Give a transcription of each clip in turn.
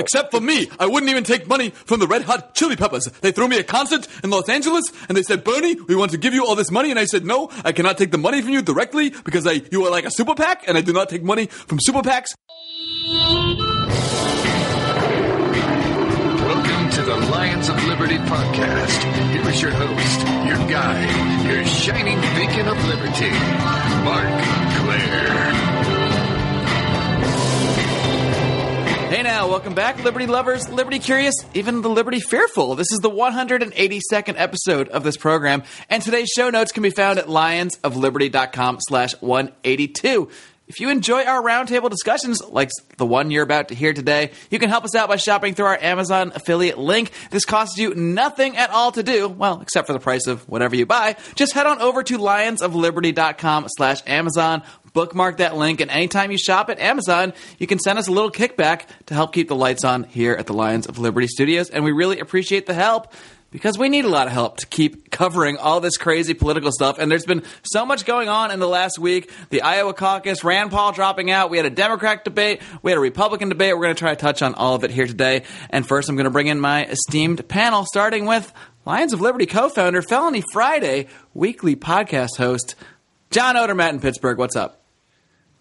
Except for me, I wouldn't even take money from the Red Hot Chili Peppers. They threw me a concert in Los Angeles, and they said, "Bernie, we want to give you all this money," and I said, "No, I cannot take the money from you directly because I you are like a super PAC, and I do not take money from super PACs." Welcome to the Lions of Liberty podcast. Here is your host, your guide, your shining beacon of liberty, Marc Clair. Hey now, welcome back, Liberty lovers, Liberty curious, even the Liberty fearful. This is the 182nd episode of this program, and today's show notes can be found at lionsofliberty.com slash 182. If you enjoy our roundtable discussions, like the one you're about to hear today, you can help us out by shopping through our Amazon affiliate link. This costs you nothing at all to do, well, except for the price of whatever you buy. Just head on over to lionsofliberty.com slash Amazon, bookmark that link, and anytime you shop at Amazon, you can send us a little kickback to help keep the lights on here at the Lions of Liberty Studios, and we really appreciate the help because we need a lot of help to keep covering all this crazy political stuff. And there's been so much going on in the last week. The Iowa caucus, Rand Paul dropping out. We had a Democrat debate. We had a Republican debate. We're going to try to touch on all of it here today. And first, I'm going to bring in my esteemed panel, starting with Lions of Liberty co-founder, Felony Friday weekly podcast host, John Odermatt in Pittsburgh. What's up?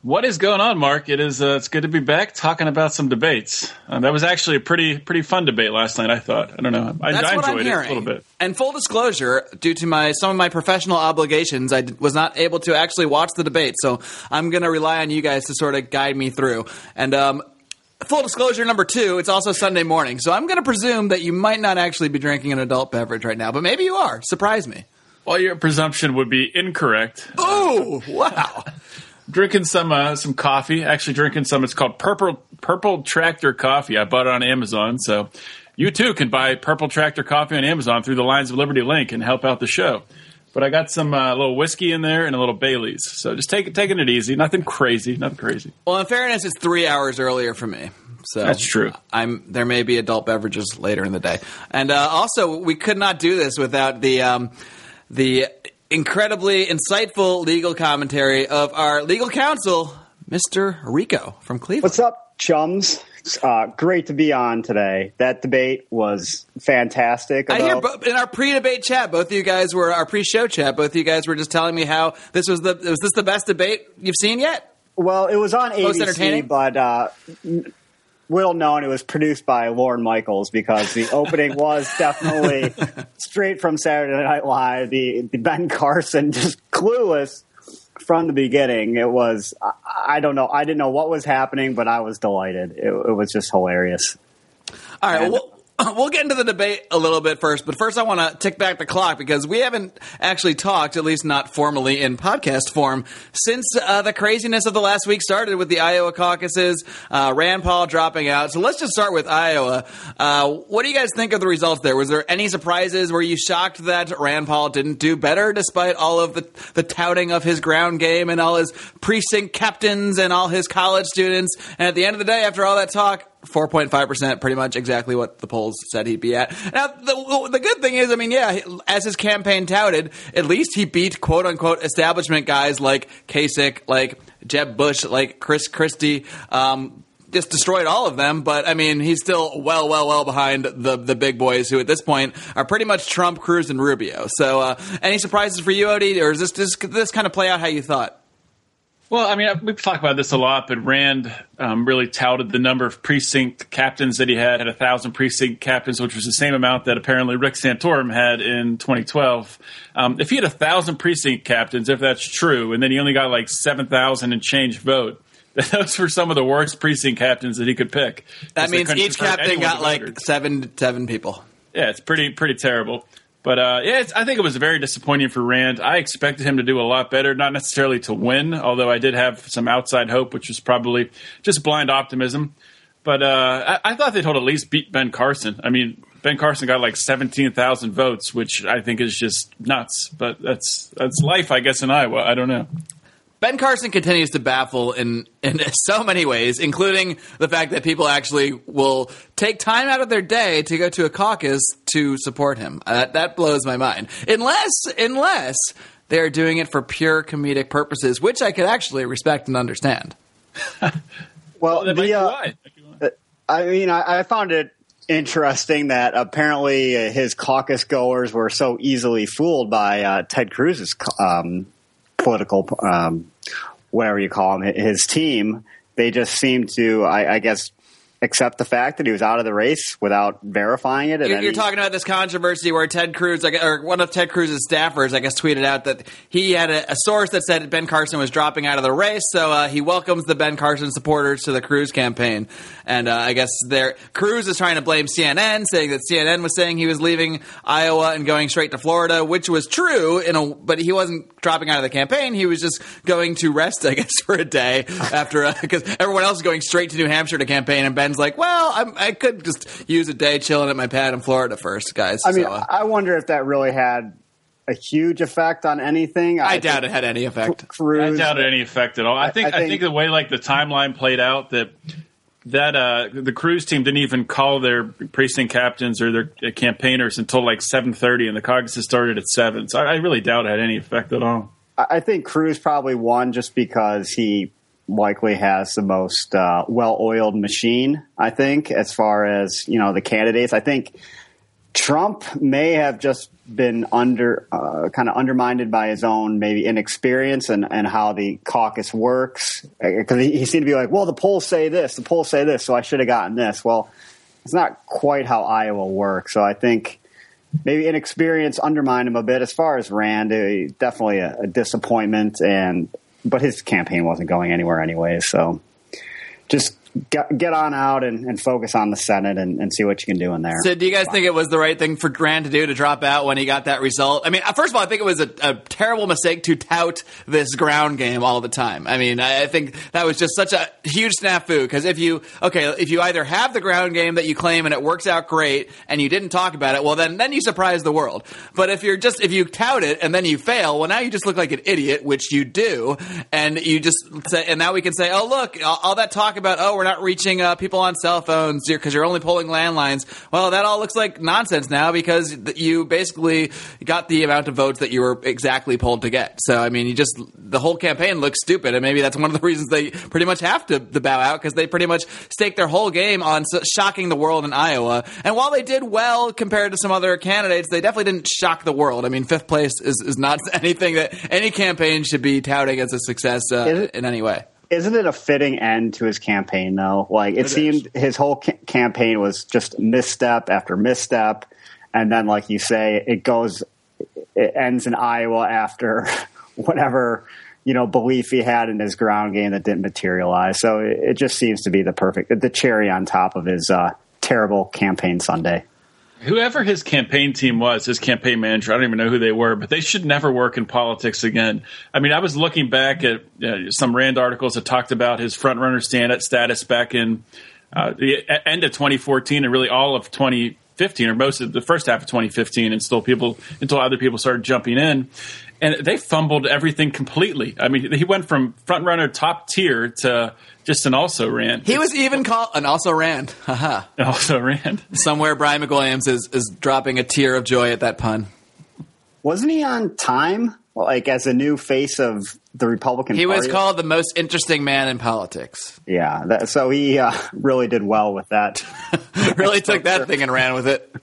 What is going on, Marc? It is. Uh, it's good to be back talking about some debates. Uh, that was actually a pretty pretty fun debate last night. I thought. I don't know. I, That's I what I'm enjoyed it a little bit. And full disclosure, due to my some of my professional obligations, I d- was not able to actually watch the debate. So I'm going to rely on you guys to sort of guide me through. And um, full disclosure number two, it's also Sunday morning, so I'm going to presume that you might not actually be drinking an adult beverage right now, but maybe you are. Surprise me. Well, your presumption would be incorrect. Oh wow! Drinking some uh, some coffee. Actually, drinking some. It's called Purple Purple Tractor Coffee. I bought it on Amazon, so you too can buy Purple Tractor Coffee on Amazon through the Lions of Liberty link and help out the show. But I got some uh, little whiskey in there and a little Bailey's. So just take taking it easy. Nothing crazy. Nothing crazy. Well, in fairness, it's three hours earlier for me. So That's true. I'm there may be adult beverages later in the day, and uh, also we could not do this without the um, the incredibly insightful legal commentary of our legal counsel, Mr. Rico from Cleveland. What's up, chums? Uh, great to be on today. That debate was fantastic. I hear bo- in our pre-debate chat, both of you guys were our pre-show chat. Both of you guys were just telling me how this was the was this the best debate you've seen yet? well, it was on Most? ABC, but uh, little known, it was produced by Lorne Michaels because the opening was definitely straight from Saturday Night Live. The, the Ben Carson just clueless from the beginning. It was I, I don't know. I didn't know what was happening, but I was delighted. It, it was just hilarious. All right, And- well, we'll, get into the debate a little bit first, but first I want to tick back the clock because we haven't actually talked, at least not formally in podcast form, since uh, the craziness of the last week started with the Iowa caucuses, uh, Rand Paul dropping out. So let's just start with Iowa. Uh, what do you guys think of the results there? Was there any surprises? Were you shocked that Rand Paul didn't do better despite all of the, the touting of his ground game and all his precinct captains and all his college students? And at the end of the day, after all that talk, 4.5%, pretty much exactly what the polls said he'd be at. Now, the, the good thing is, I mean, yeah, as his campaign touted, at least he beat quote unquote establishment guys like Kasich, like Jeb Bush, like Chris Christie, um, just destroyed all of them, but I mean, he's still well, well, well behind the the big boys who at this point are pretty much Trump, Cruz, and Rubio. So, uh, any surprises for you, Odie, or is this this, this kind of play out how you thought? Well, I mean, we've talked about this a lot, but Rand um, really touted the number of precinct captains that he had, had a thousand precinct captains, which was the same amount that apparently Rick Santorum had in 2012. Um, if he had a thousand precinct captains, if that's true, and then he only got like 7,000 and change vote, those were some of the worst precinct captains that he could pick. That means each captain got like seven seven people. Yeah, it's pretty pretty terrible. But uh, yeah, I think it was very disappointing for Rand. I expected him to do a lot better, not necessarily to win, although I did have some outside hope, which was probably just blind optimism. But uh, I, I thought they'd at least beat Ben Carson. I mean, Ben Carson got like seventeen thousand votes, which I think is just nuts. But that's that's life, I guess, in Iowa. I don't know. Ben Carson continues to baffle in in so many ways, including the fact that people actually will take time out of their day to go to a caucus to support him. Uh, that that blows my mind. Unless unless they are doing it for pure comedic purposes, which I could actually respect and understand. Well, That might be the, uh, why. Might be why. I mean, I, I found it interesting that apparently uh, his caucus goers were so easily fooled by uh, Ted Cruz's um, political, um, whatever you call him, his team. They just seemed to, I, I guess, accept the fact that he was out of the race without verifying it. You're, you're talking about this controversy where Ted Cruz, or one of Ted Cruz's staffers, I guess, tweeted out that he had a, a source that said Ben Carson was dropping out of the race, so uh, he welcomes the Ben Carson supporters to the Cruz campaign. And uh, I guess there, Cruz is trying to blame CNN, saying that CNN was saying he was leaving Iowa and going straight to Florida, which was true, in a, but he wasn't dropping out of the campaign. He was just going to rest, I guess, for a day after because uh, everyone else is going straight to New Hampshire to campaign, and Ben's like, "Well, I'm, i could just use a day chilling at my pad in Florida first, guys." I mean, so, uh, I wonder if that really had a huge effect on anything. I, I doubt it had any effect. Cruz, I doubt it any effect at all. I think I, I think, I think the way like the timeline played out that that uh, the Cruz team didn't even call their precinct captains or their campaigners until like seven thirty, and the caucuses started at seven. So I, I, really doubt it had any effect at all. I think Cruz probably won just because he likely has the most uh, well-oiled machine. I think as far as you know the candidates, I think Trump may have just been under uh, kind of undermined by his own maybe inexperience and, and how the caucus works. Because he, he, seemed to be like well the polls say this the polls say this so i should have gotten this. Well it's not quite how iowa works. So i think maybe inexperience undermined him a bit. As far as rand uh, definitely a, a disappointment and but his campaign wasn't going anywhere anyway so just get, get on out and, and focus on the Senate and, and, see what you can do in there. So, do you guys think it was the right thing for Rand to do to drop out when he got that result? I mean, uh, first of all, I think it was a, a terrible mistake to tout this ground game all the time. I mean, I, I think that was just such a huge snafu because if you okay, if you either have the ground game that you claim and it works out great, and you didn't talk about it, well, then then you surprise the world. But if you're just if you tout it and then you fail, well, now you just look like an idiot, which you do, and you just say, and now we can say, oh look, all, all that talk about oh we're not reaching uh, people on cell phones because you're only polling landlines. Well, that all looks like nonsense now because you basically got the amount of votes that you were exactly polled to get. So, I mean, you just the whole campaign looks stupid, and maybe that's one of the reasons they pretty much have to, to bow out because they pretty much stake their whole game on shocking the world in Iowa. And while they did well compared to some other candidates, they definitely didn't shock the world. I mean, fifth place is, is not anything that any campaign should be touting as a success uh, in any way isn't it a fitting end to his campaign though? Like it, it seemed is. his whole ca- campaign was just misstep after misstep, and then like you say, it goes, it ends in Iowa after whatever you know belief he had in his ground game that didn't materialize. So it, it just seems to be the perfect the cherry on top of his uh, terrible campaign Sunday whoever his campaign team was, his campaign manager, I don't even know who they were, but they should never work in politics again. I mean, I was looking back at uh, some Rand articles that talked about his front runner stand at status back in uh, the end of 2014 and really all of 2015 or most of the first half of 2015 and still people until other people started jumping in and they fumbled everything completely. I mean, he went from front runner top tier to just an also ran. He was even called an also ran. Haha. also ran. Somewhere Brian McWilliams is is dropping a tear of joy at that pun. Wasn't he on time? Like as a new face of the Republican he Party? was called the most interesting man in politics. Yeah, that, so he uh, really did well with that. really took that thing and ran with it.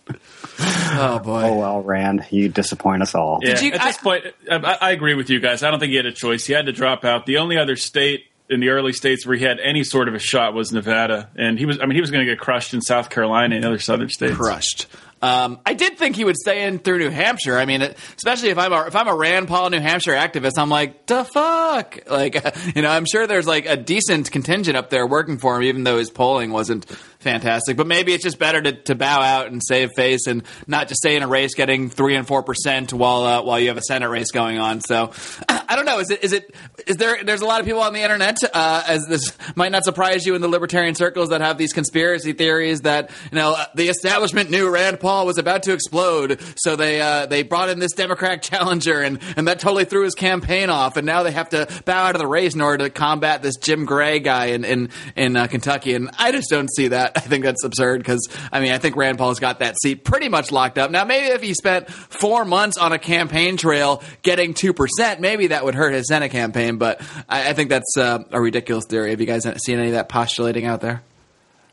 Oh boy! Oh well, Rand, you disappoint us all. Yeah, you, at I, this point, I, I agree with you guys. I don't think he had a choice. He had to drop out. The only other state in the early states where he had any sort of a shot was Nevada, and he was. I mean, he was going to get crushed in South Carolina and other southern states. Crushed. Um, I did think he would stay in through New Hampshire. I mean, especially if I'm a, if I'm a Rand Paul New Hampshire activist, I'm like, the fuck, like you know, I'm sure there's like a decent contingent up there working for him, even though his polling wasn't fantastic. But maybe it's just better to, to bow out and save face and not just stay in a race getting three and four percent while uh, while you have a Senate race going on. So I don't know. Is it is it is there? There's a lot of people on the internet, uh, as this might not surprise you in the libertarian circles that have these conspiracy theories that you know the establishment knew Rand Paul was about to explode, so they uh, they brought in this Democrat challenger, and and that totally threw his campaign off, and now they have to bow out of the race in order to combat this Jim Gray guy in in in uh, Kentucky, and I just don't see that. I think that's absurd because I mean I think Rand Paul's got that seat pretty much locked up. Now maybe if he spent four months on a campaign trail getting two percent, maybe that would hurt his Senate campaign. But I, I think that's uh, a ridiculous theory. Have you guys seen any of that postulating out there?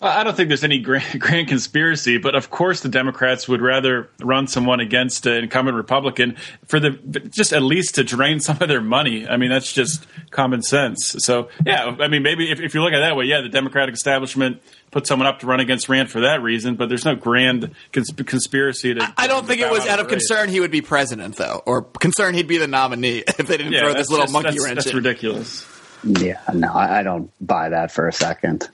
I don't think there's any grand, grand, conspiracy, but of course the Democrats would rather run someone against an incumbent Republican for the just at least to drain some of their money. I mean, that's just common sense. So yeah, I mean, maybe if, if you look at it that way, yeah, the Democratic establishment put someone up to run against Rand for that reason, but there's no grand cons- conspiracy to. I don't think it was out of concern he would be president, though, or concern he'd be the nominee if they didn't yeah, throw this little just, monkey that's, wrench. That's in. ridiculous. Yeah, no, I don't buy that for a second.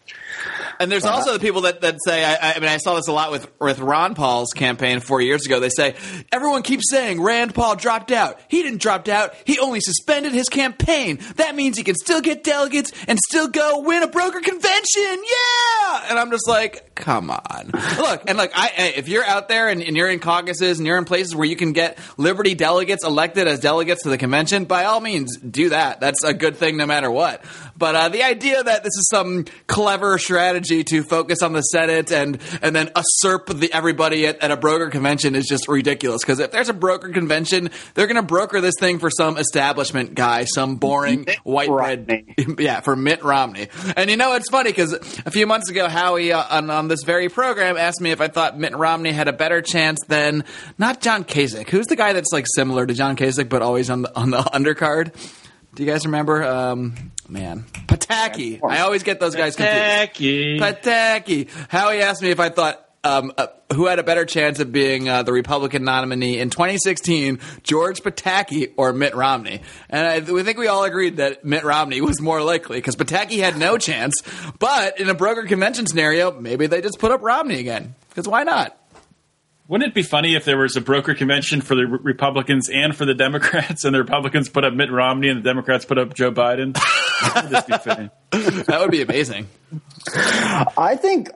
And there's also the people that, that say, I, I mean, I saw this a lot with, with Ron Paul's campaign four years ago. They say, everyone keeps saying Rand Paul dropped out. He didn't drop out. He only suspended his campaign. That means he can still get delegates and still go win a broker convention. Yeah! And I'm just like, come on. Look, and look, I, if you're out there and, and you're in caucuses and you're in places where you can get Liberty delegates elected as delegates to the convention, by all means, do that. That's a good thing no matter what. But uh, the idea that this is some clever strategy to focus on the Senate and and then usurp the everybody at, at a broker convention is just ridiculous. Because if there's a broker convention, they're going to broker this thing for some establishment guy, some boring white bread, yeah, for Mitt Romney. And you know it's funny because a few months ago, Howie uh, on, on this very program asked me if I thought Mitt Romney had a better chance than not John Kasich, who's the guy that's like similar to John Kasich but always on the on the undercard. Do you guys remember? Um, man, Pataki. I always get those guys confused. Pataki. Pataki. Howie asked me if I thought um, uh, who had a better chance of being uh, the Republican nominee in 2016, George Pataki or Mitt Romney. And I we think we all agreed that Mitt Romney was more likely because Pataki had no chance. But in a broker convention scenario, maybe they just put up Romney again because why not? Wouldn't it be funny if there was a broker convention for the Re- Republicans and for the Democrats, and the Republicans put up Mitt Romney and the Democrats put up Joe Biden? that would be amazing. I think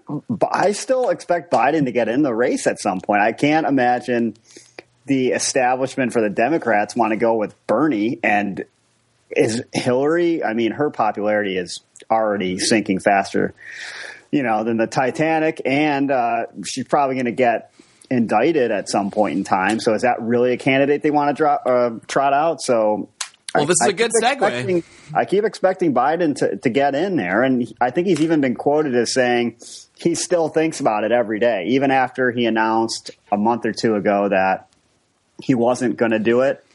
I still expect Biden to get in the race at some point. I can't imagine the establishment for the Democrats want to go with Bernie and is Hillary. I mean, her popularity is already sinking faster, you know, than the Titanic, and uh, she's probably going to get indicted at some point in time. So is that really a candidate they want to drop, uh, trot out? So well, this is a good segue. I keep expecting Biden to, to get in there, and I think he's even been quoted as saying he still thinks about it every day, even after he announced a month or two ago that he wasn't going to do it.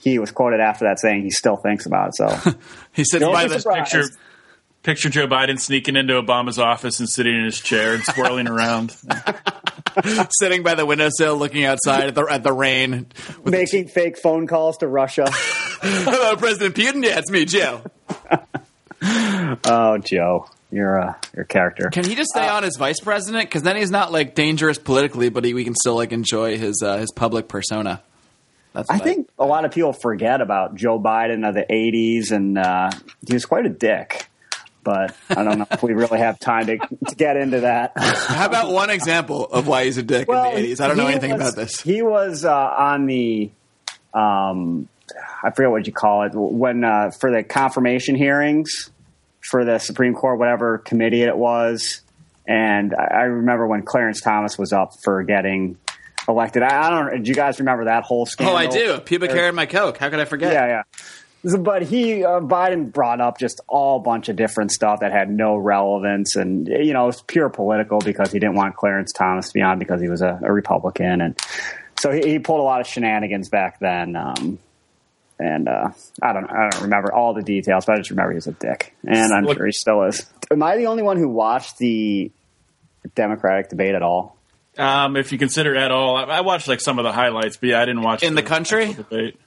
He was quoted after that saying he still thinks about it. So he said, by surprised. picture, picture Joe Biden sneaking into Obama's office and sitting in his chair and swirling around. sitting by the windowsill, looking outside at the at the rain. with making fake phone calls to Russia. Hello, President Putin. Yeah, it's me, Joe. oh, Joe, you're your character. Can he just stay on as vice president? Because then he's not like dangerous politically, but he, we can still like enjoy his uh, his public persona. That's I think a lot of people forget about Joe Biden of the '80s, and uh, he was quite a dick. But I don't know if we really have time to, to get into that. How about one example of why he's a dick in the eighties? I don't know anything was- about this. He was uh, on the, um, I forget what you call it, when uh, for the confirmation hearings for the Supreme Court, whatever committee it was. And I I remember when Clarence Thomas was up for getting elected. I, I don't. Do you guys remember that whole scandal? Oh, I do. Pubic hair in my coke. How could I forget? Yeah, yeah. But he, uh, Biden brought up just all bunch of different stuff that had no relevance, and you know, it's pure political because he didn't want Clarence Thomas to be on because he was a, a Republican, and so he, he pulled a lot of shenanigans back then. Um, and uh, I don't, I don't remember all the details, but I just remember he was a dick, and I'm Look- sure he still is. Am I the only one who watched the Democratic debate at all? Um, if you consider at all, I, I watched like some of the highlights, but yeah, I didn't watch In the country?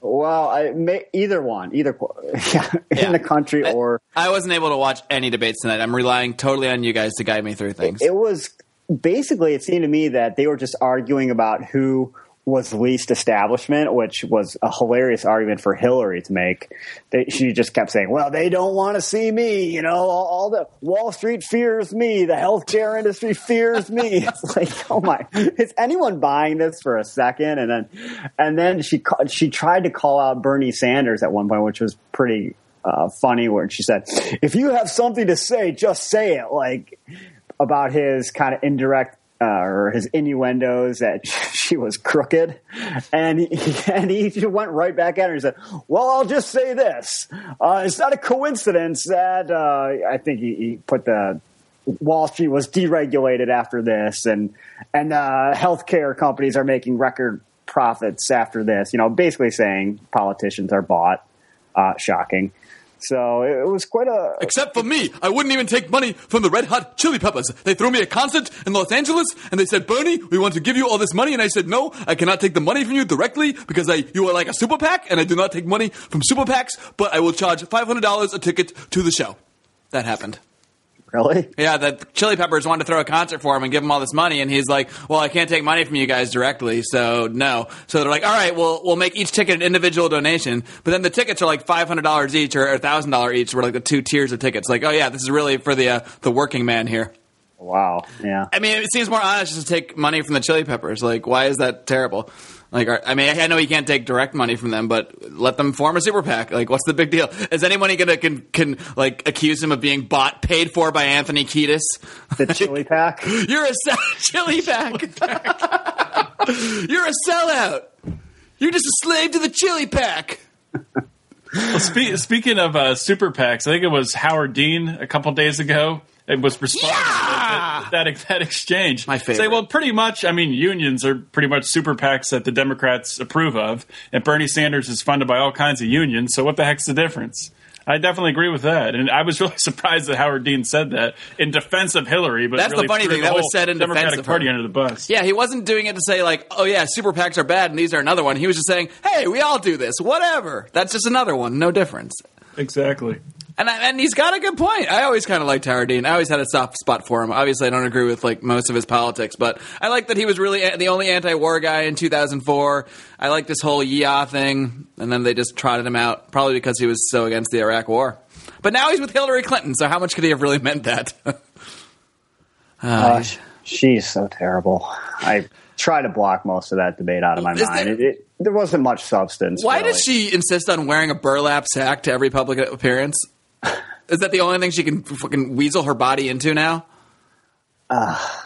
Well, I may, either one, either yeah, Yeah. in the country or I wasn't able to watch any debates tonight. I'm relying totally on you guys to guide me through things. it was basically it seemed to me that they were just arguing about who was least establishment, which was a hilarious argument for Hillary to make. They, she just kept saying, "Well, they don't want to see me. You know, all, all the Wall Street fears me. The healthcare industry fears me." It's like, oh my, is anyone buying this for a second? And then, and then she she tried to call out Bernie Sanders at one point, which was pretty uh, funny. Where she said, "If you have something to say, just say it." Like about his kind of indirect or his innuendos that she was crooked, and he, and he went right back at her and said, "Well, I'll just say this: uh, it's not a coincidence that uh, I think he, he put the Wall Street was deregulated after this, and and uh, healthcare companies are making record profits after this. You know, basically saying politicians are bought. Uh, shocking. So it was quite a. Except for me, I wouldn't even take money from the Red Hot Chili Peppers. They threw me a concert in Los Angeles, and they said, "Bernie, we want to give you all this money," and I said, "No, I cannot take the money from you directly because I you are like a super PAC, and I do not take money from super PACs, but I will charge five hundred dollars a ticket to the show." That happened. Really? Yeah, the Chili Peppers wanted to throw a concert for him and give him all this money, and he's like, "Well, I can't take money from you guys directly, so no." So they're like, "All right, well, we'll make each ticket an individual donation, but then the tickets are like five hundred dollars each or thousand dollars each. We're like the two tiers of tickets. Like, oh yeah, this is really for the uh, the working man here." Wow. Yeah. I mean, it seems more honest just to take money from the Chili Peppers. Like, why is that terrible? Like, I mean, I know you can't take direct money from them, but let them form a super PAC. Like, what's the big deal? Is anybody gonna can, can like accuse him of being bought, paid for by Anthony Kiedis? The chili pack. You're a se- chili pack. You're a sellout. You're just a slave to the chili pack. Well, spe- speaking of uh, super PACs, I think it was Howard Dean a couple days ago. It was responding Yeah! to that, that, that exchange. My favorite. Say, well, pretty much. I mean, unions are pretty much super PACs that the Democrats approve of, and Bernie Sanders is funded by all kinds of unions. So, what the heck's the difference? I definitely agree with that, and I was really surprised that Howard Dean said that in defense of Hillary. But That's the funny thing. the That was said in defense Democratic of her. Party under the bus. Yeah, he wasn't doing it to say like, "Oh yeah, super PACs are bad and these are another one." He was just saying, "Hey, we all do this. Whatever. That's just another one. No difference." exactly. And I, and he's got a good point. I always kind of liked Howard Dean. I always had a soft spot for him. Obviously, I don't agree with like most of his politics, but I like that he was really a- the only anti-war guy in 2004. I like this whole yeah thing, and then they just trotted him out, probably because he was so against the Iraq War. But now he's with Hillary Clinton, so how much could he have really meant that? Uh, sh- she's so terrible. I try to block most of that debate out of my Is mind. there- it, it, there wasn't much substance. Why really. does she insist on wearing a burlap sack to every public appearance? Is that the only thing she can fucking weasel her body into now?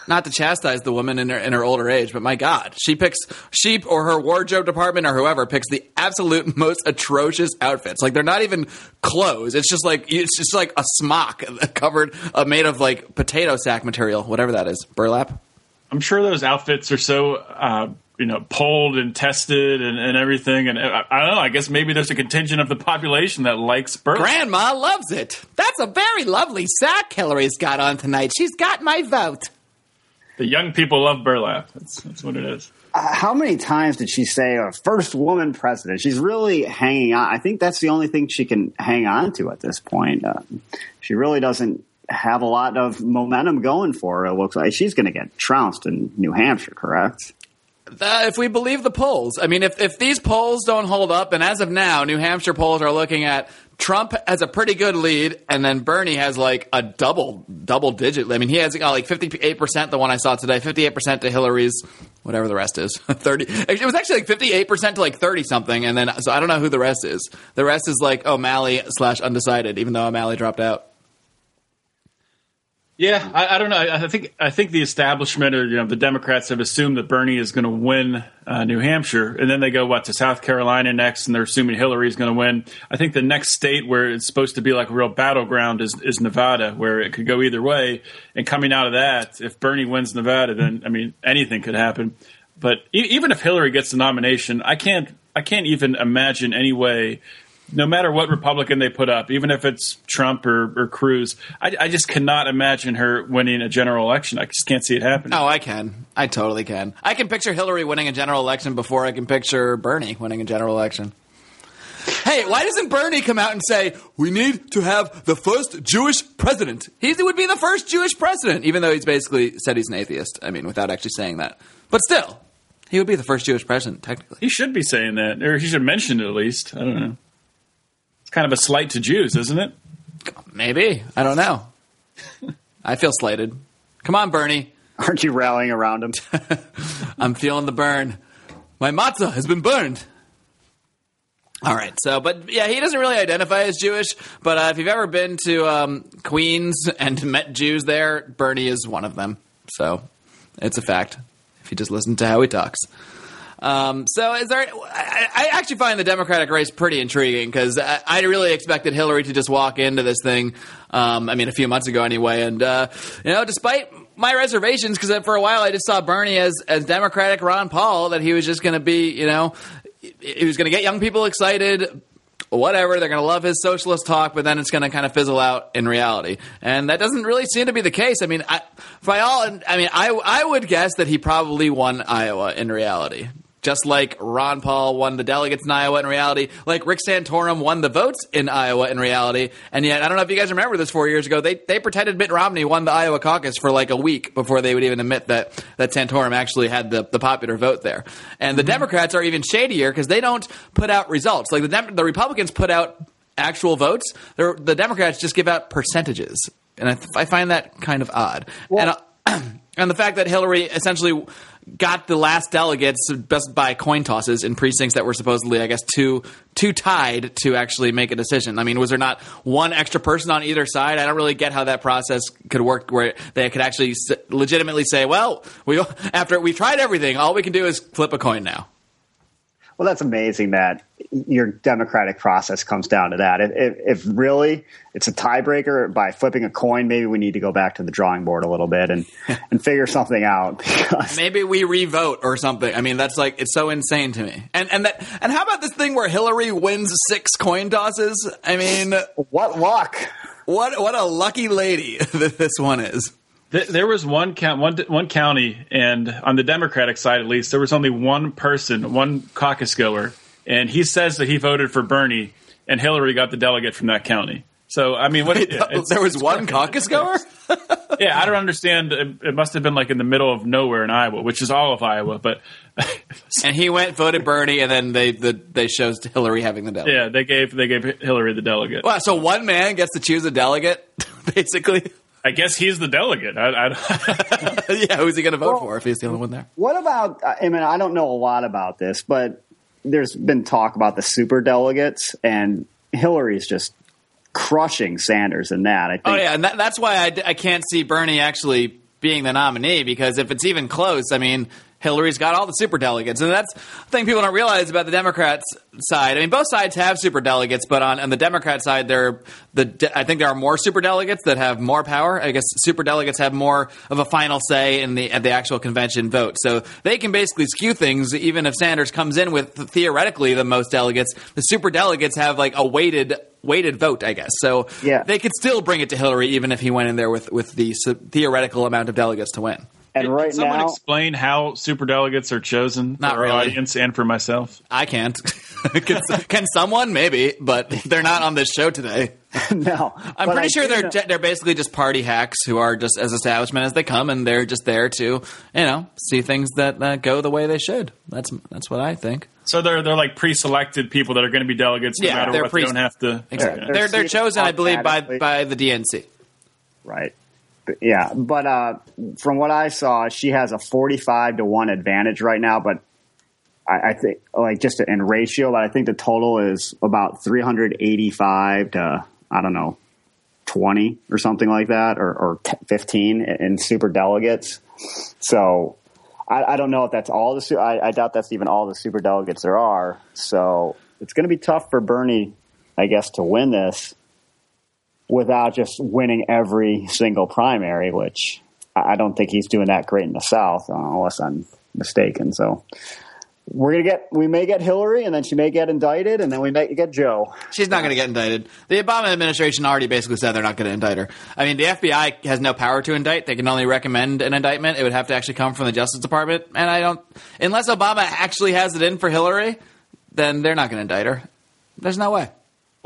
Not to chastise the woman in her in her older age, but my God, she picks sheep or her wardrobe department or whoever picks the absolute most atrocious outfits. Like they're not even clothes; it's just like it's just like a smock covered, uh, made of like potato sack material, whatever that is, burlap. I'm sure those outfits are so uh, you know polled and tested and, and everything. And uh, I, I don't know. I guess maybe there's a contingent of the population that likes burlap. Grandma loves it. That's a very lovely sack Hillary's got on tonight. She's got my vote. The young people love burlap. That's that's what it is. Uh, how many times did she say a first woman president? She's really hanging on. I think that's the only thing she can hang on to at this point. Uh, she really doesn't have a lot of momentum going for her. It looks like she's going to get trounced in New Hampshire, correct? Uh, if we believe the polls, I mean, if, if these polls don't hold up, and as of now, New Hampshire polls are looking at Trump has a pretty good lead, and then Bernie has like a double double digit. I mean, he has got like fifty eight percent. The one I saw today, fifty eight percent to Hillary's, whatever the rest is, thirty. It was actually like fifty eight percent to like thirty something, and then so I don't know who the rest is. The rest is like O'Malley slash undecided, even though O'Malley dropped out. Yeah, I, I don't know. I, think I think the establishment or you know the Democrats have assumed that Bernie is going to win uh, New Hampshire, and then they go what to South Carolina next, and they're assuming Hillary is going to win. I think the next state where it's supposed to be like a real battleground is is Nevada, where it could go either way. And coming out of that, if Bernie wins Nevada, then I mean anything could happen. But e- even if Hillary gets the nomination, I can't I can't even imagine any way no matter what Republican they put up, even if it's Trump or, or Cruz, I, I just cannot imagine her winning a general election. I just can't see it happening. Oh, I can. I totally can. I can picture Hillary winning a general election before I can picture Bernie winning a general election. Hey, why doesn't Bernie come out and say we need to have the first Jewish president? He would be the first Jewish president, even though he's basically said he's an atheist. I mean, without actually saying that. But still, he would be the first Jewish president, technically. He should be saying that, or he should mention it at least. I don't know. It's kind of a slight to Jews, isn't it? Maybe. I don't know. I feel slighted. Come on, Bernie. Aren't you rallying around him? I'm feeling the burn. My matzah has been burned. All right, so but yeah, he doesn't really identify as Jewish. But uh, if you've ever been to um, Queens and met Jews there, Bernie is one of them. So it's a fact. If you just listen to how he talks. Um, so is there? I, I actually find the Democratic race pretty intriguing because I, I really expected Hillary to just walk into this thing. Um, I mean, a few months ago anyway, and uh, you know, despite my reservations, because for a while I just saw Bernie as as Democratic Ron Paul, that he was just going to be, you know, he was going to get young people excited, whatever. They're going to love his socialist talk, but then it's going to kind of fizzle out in reality. And that doesn't really seem to be the case. I mean, I, by all, I mean, I, I would guess that he probably won Iowa in reality. Just like Ron Paul won the delegates in Iowa in reality, like Rick Santorum won the votes in Iowa in reality, and yet I don't know if you guys remember this four years ago. They they pretended Mitt Romney won the Iowa caucus for like a week before they would even admit that that Santorum actually had the, the popular vote there. And the Democrats are even shadier because they don't put out results. Like the Dem- the Republicans put out actual votes. They're, the Democrats just give out percentages, and I, I find that kind of odd. and uh, and the fact that Hillary essentially got the last delegates best by coin tosses in precincts that were supposedly, I guess, too too tied to actually make a decision. I mean, was there not one extra person on either side? I don't really get how that process could work, where they could actually legitimately say, "Well, we after we've tried everything, all we can do is flip a coin now." Well, that's amazing that your democratic process comes down to that. If, if, if, really it's a tiebreaker by flipping a coin, maybe we need to go back to the drawing board a little bit and and figure something out. maybe we revote or something. I mean, that's like it's so insane to me. And and that and how about this thing where Hillary wins six coin tosses? I mean, what luck! What what a lucky lady that this one is. There was one count, one one county, and on the Democratic side at least, there was only one person, one caucus goer, and he says that he voted for Bernie, and Hillary got the delegate from that county. So I mean, what? There was one caucus goer. yeah, I don't understand. It, it, must have been like in the middle of nowhere in Iowa, which is all of Iowa. But and he went voted Bernie, and then they the, they chose Hillary having the delegate. Yeah, they gave they gave Hillary the delegate. Wow, so one man gets to choose a delegate, basically. I guess he's the delegate. I, I yeah, who's he going to vote well, for if he's the only one there? What about? Uh, I mean, I don't know a lot about this, but there's been talk about the super delegates, and Hillary's just crushing Sanders in that. I oh, think. Oh yeah, and that, that's why I, I can't see Bernie actually being the nominee because if it's even close, I mean, Hillary's got all the super delegates, and that's the thing people don't realize about the Democrats side. I mean, both sides have super delegates, but on, on the Democrat side, there the I think there are more super delegates that have more power. I guess super delegates have more of a final say in the at the actual convention vote, so they can basically skew things. Even if Sanders comes in with theoretically the most delegates, the super delegates have like a weighted weighted vote, I guess. So yeah. they could still bring it to Hillary, even if he went in there with with the theoretical amount of delegates to win. And right Can someone now, explain how super delegates are chosen not for really. our audience and for myself? I can't. can, can, someone? Maybe, but they're not on this show today. no, I'm pretty I sure they're know. they're basically just party hacks who are just as establishment as they come, and they're just there to you know see things that uh, go the way they should. That's that's what I think. So they're they're like pre-selected people that are going to be delegates no yeah, matter what. Pre- they don't have to. Exactly. They're, they're, they're chosen, I believe, by by the DNC. Right yeah, but uh, from what I saw, she has a forty-five to one advantage right now. But I, I think, like, just in ratio, but I think the total is about three hundred eighty-five to I don't know, twenty or something like that, or, or fifteen in super delegates. So I, I, don't know if that's all the. I, I doubt that's even all the super delegates there are. So it's going to be tough for Bernie, I guess, to win this without just winning every single primary, which I don't think he's doing that great in the South, uh, unless I'm mistaken. So we're gonna get we may get Hillary, and then she may get indicted, and then we may get Joe. She's not to get indicted. The Obama administration already basically said they're not to indict her. I mean, the FBI has no power to indict; they can only recommend an indictment. It would have to actually come from the Justice Department, and I don't unless Obama actually has it in for Hillary, then they're not to indict her. There's no way.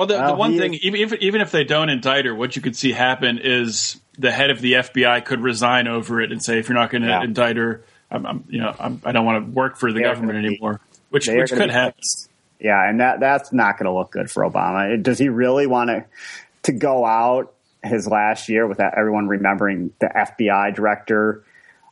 Well, the, the one thing, is, even if, even if they don't indict her, what you could see happen is the head of the FBI could resign over it and say, if you're not going to yeah. indict her, I'm, I'm you know, I'm, I do not want to work for the government anymore, which which could happen. Yeah, and that that's not going to look good for Obama. Does he really want to to go out his last year without everyone remembering the FBI director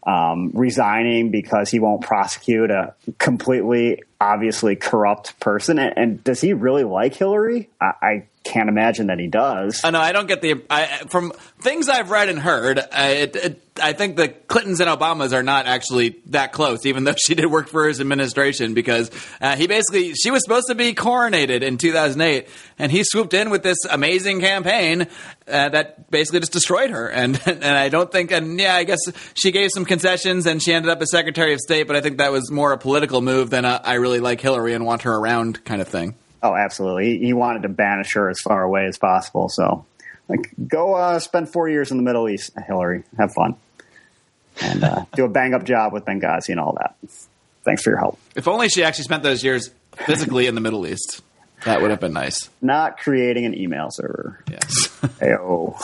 um, resigning because he won't prosecute a completely obviously corrupt person. And, and does he really like Hillary? I, I can't imagine that he does. I know I don't get the I, from things I've read and heard. I, it, it, I think the Clintons and Obamas are not actually that close, even though she did work for his administration. Because uh, he basically she was supposed to be coronated in 2008, and he swooped in with this amazing campaign uh, that basically just destroyed her. And and I don't think and yeah, I guess she gave some concessions and she ended up as Secretary of State, but I think that was more a political move than a, I really like Hillary and want her around kind of thing. Oh, absolutely. He, he wanted to banish her as far away as possible. So, like, go uh, spend four years in the Middle East, Hillary. Have fun. And uh, do a bang up job with Benghazi and all that. Thanks for your help. If only she actually spent those years physically in the Middle East. That would have been nice. Not creating an email server. Yes. Ayo.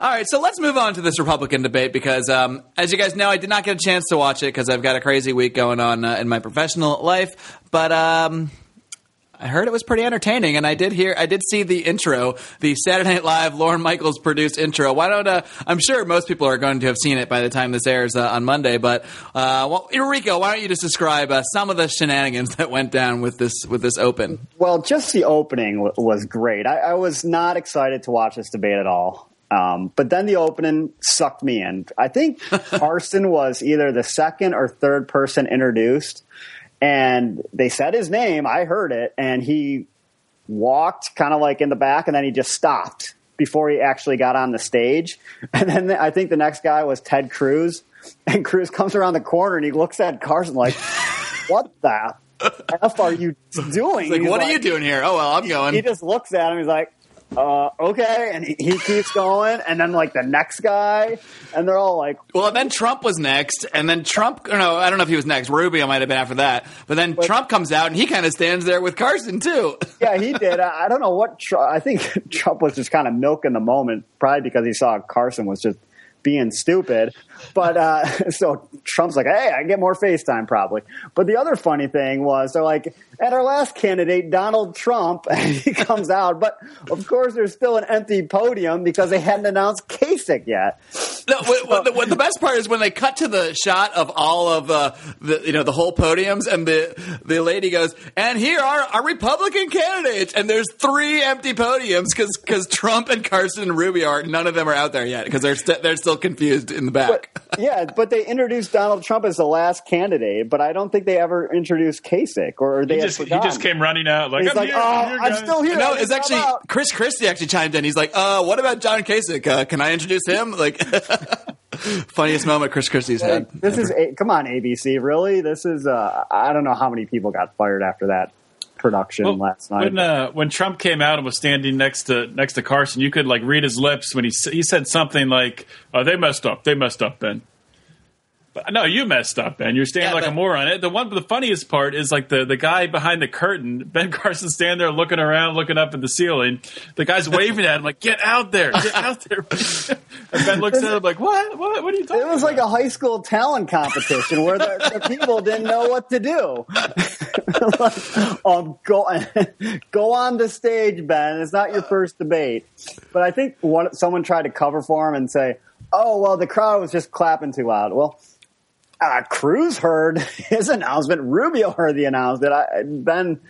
All right, so let's move on to this Republican debate because, um, as you guys know, I did not get a chance to watch it because I've got a crazy week going on uh, in my professional life. But um, I heard it was pretty entertaining, and I did hear, I did see the intro, the Saturday Night Live Lorne Michaels produced intro. Why don't uh, I'm sure most people are going to have seen it by the time this airs uh, on Monday. But uh, well, Enrico, why don't you just describe uh, some of the shenanigans that went down with this with this open? Well, just the opening w- was great. I, I was not excited to watch this debate at all. Um, but then the opening sucked me in. I think Carson was either the second or third person introduced, and they said his name. I heard it, and he walked kind of like in the back, and then he just stopped before he actually got on the stage. And then I think the next guy was Ted Cruz, and Cruz comes around the corner and he looks at Carson like, "What the f are you doing?" Like, He's what are you doing here? Oh well, I'm going. he just looks at him. He's like, uh, okay. And he, he keeps going. And then, like, the next guy, and they're all like, Well, then Trump was next, and then Trump. No, I don't know if he was next. Rubio might have been after that. But then Trump comes out, and he kind of stands there with Carson too. yeah, he did. I, I don't know what, Tr- I think Trump was just kind of milking the moment, probably because he saw Carson was just being stupid. But uh, so Trump's like, hey, I get more FaceTime probably. But the other funny thing was they're like, at our last candidate, Donald Trump, and he comes out. But of course, there's still an empty podium because they hadn't announced Kasich yet. No, what, what, the, what the best part is when they cut to the shot of all of uh, the you know the whole podiums, and the the lady goes, "And here are our Republican candidates," and there's three empty podiums because Trump and Carson and Rubio are none of them are out there yet because they're they they're still confused in the back. But, yeah, but they introduced Donald Trump as the last candidate, but I don't think they ever introduced Kasich or they He just, he just came running out like, He's I'm like, here, oh, I'm, here, I'm still here. no, I it's actually out." Chris Christie actually chimed in. He's like, "Uh, what about John Kasich? Uh, can I introduce him?" Like, funniest moment Chris Christie's had. This is a, come on ABC, really? This is uh, I don't know how many people got fired after that production Well, last night. When uh, when Trump came out and was standing next to next to Carson, you could like read his lips when he he said something like, "Oh, they messed up. They messed up, Ben." But, no, you messed up, Ben. You're standing Yeah, like but- a moron. It- The one, the funniest part is like the the guy behind the curtain, Ben Carson, standing there looking around, looking up at the ceiling. The guy's waving at him like, "Get out there, get out there!" and Ben looks at him like, "What? What? What are you talking?" it was like a high school talent competition where the, the people didn't know what to do. like, um, go go on the stage, Ben. It's not your first debate, but I think one, someone tried to cover for him and say, "Oh, well, the crowd was just clapping too loud." Well. Uh, Cruz heard his announcement. Rubio heard the announcement. I, Ben,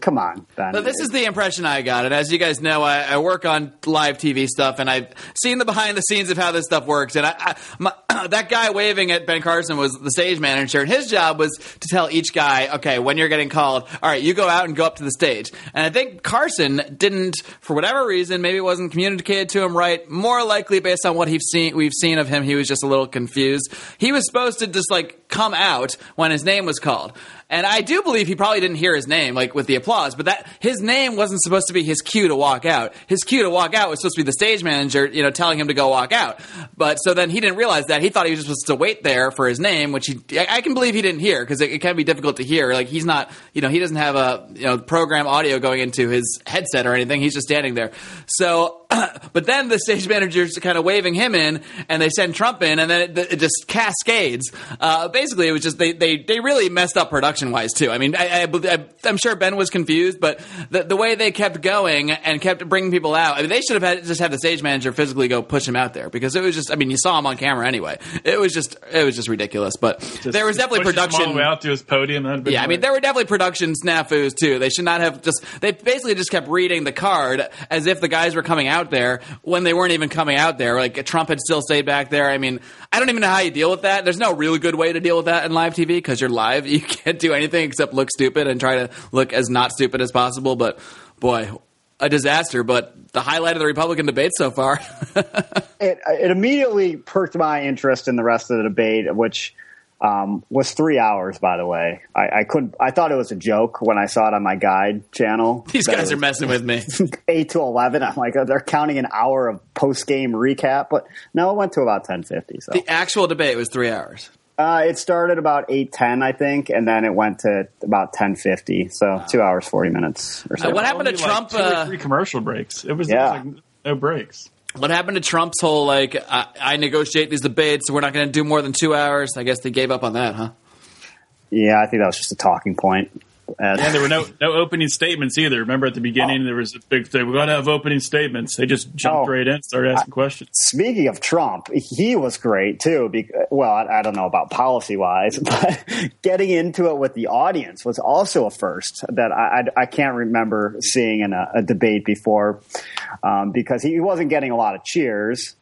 come on. But this is the impression I got, and as you guys know, I, I work on live TV stuff, and I've seen the behind the scenes of how this stuff works. And I, I, my, that guy waving at Ben Carson was the stage manager, and his job was to tell each guy, okay, when you're getting called, all right, you go out and go up to the stage. And I think Carson didn't, for whatever reason, maybe it wasn't communicated to him right. More likely, based on what seen, we've seen of him, he was just a little confused. He was supposed to just like come out when his name was called. And I do believe he probably didn't hear his name, like with the applause, but that his name wasn't supposed to be his cue to walk out. His cue to walk out was supposed to be the stage manager, you know, telling him to go walk out. But so then he didn't realize that. He thought he was supposed to wait there for his name, which he, I can believe he didn't hear because it, it can be difficult to hear. Like he's not, you know, he doesn't have a, you know, program audio going into his headset or anything. He's just standing there. So but then the stage manager's kind of waving him in, and they send Trump in, and then it, it just cascades. Uh, basically, it was just they, they, they really messed up production wise too. I mean, I, I, am sure Ben was confused, but the, the way they kept going and kept bringing people out, I mean, they should have had just had the stage manager physically go push him out there because it was just. I mean, you saw him on camera anyway. It was just it was just ridiculous. But Just- there was definitely him production. way out to his podium. Yeah, I mean, there were definitely production snafus too. They should not have just. They basically just kept reading the card as if the guys were coming out there when they weren't even coming out there. Like Trump had still stayed back there. I mean, I don't even know how you deal with that. There's no really good way to deal with that in live TV because you're live. You can't do anything except look stupid and try to look as not stupid as possible. But boy, a disaster. But the highlight of the Republican debate so far. it, it immediately perked my interest in the rest of the debate, which um, was three hours, by the way. I, I couldn't. I thought it was a joke when I saw it on my guide channel. These guys are messing with me. eight to eleven. I'm like, oh, they're counting an hour of post game recap, but no, it went to about ten fifty. So The actual debate was three hours. Uh, it started about eight ten, I think, and then it went to about ten fifty. So two hours forty minutes or so. Uh, what happened to Only, like, Trump? two or uh, three commercial breaks. It was, Yeah. it was like no breaks. What happened to Trump's whole like I, I negotiate these debates, so we're not going to do more than two hours? I guess they gave up on that, huh? Yeah, I think that was just a talking point. And there were no no opening statements either. Remember at the beginning there was a big thing. We got to have opening statements. They just jumped Oh. right in, started asking questions. Speaking of Trump, he was great too. Be- well, I, I don't know about policy wise, but getting into it with the audience was also a first that I, I, I can't remember seeing in a, a debate before um, because he wasn't getting a lot of cheers.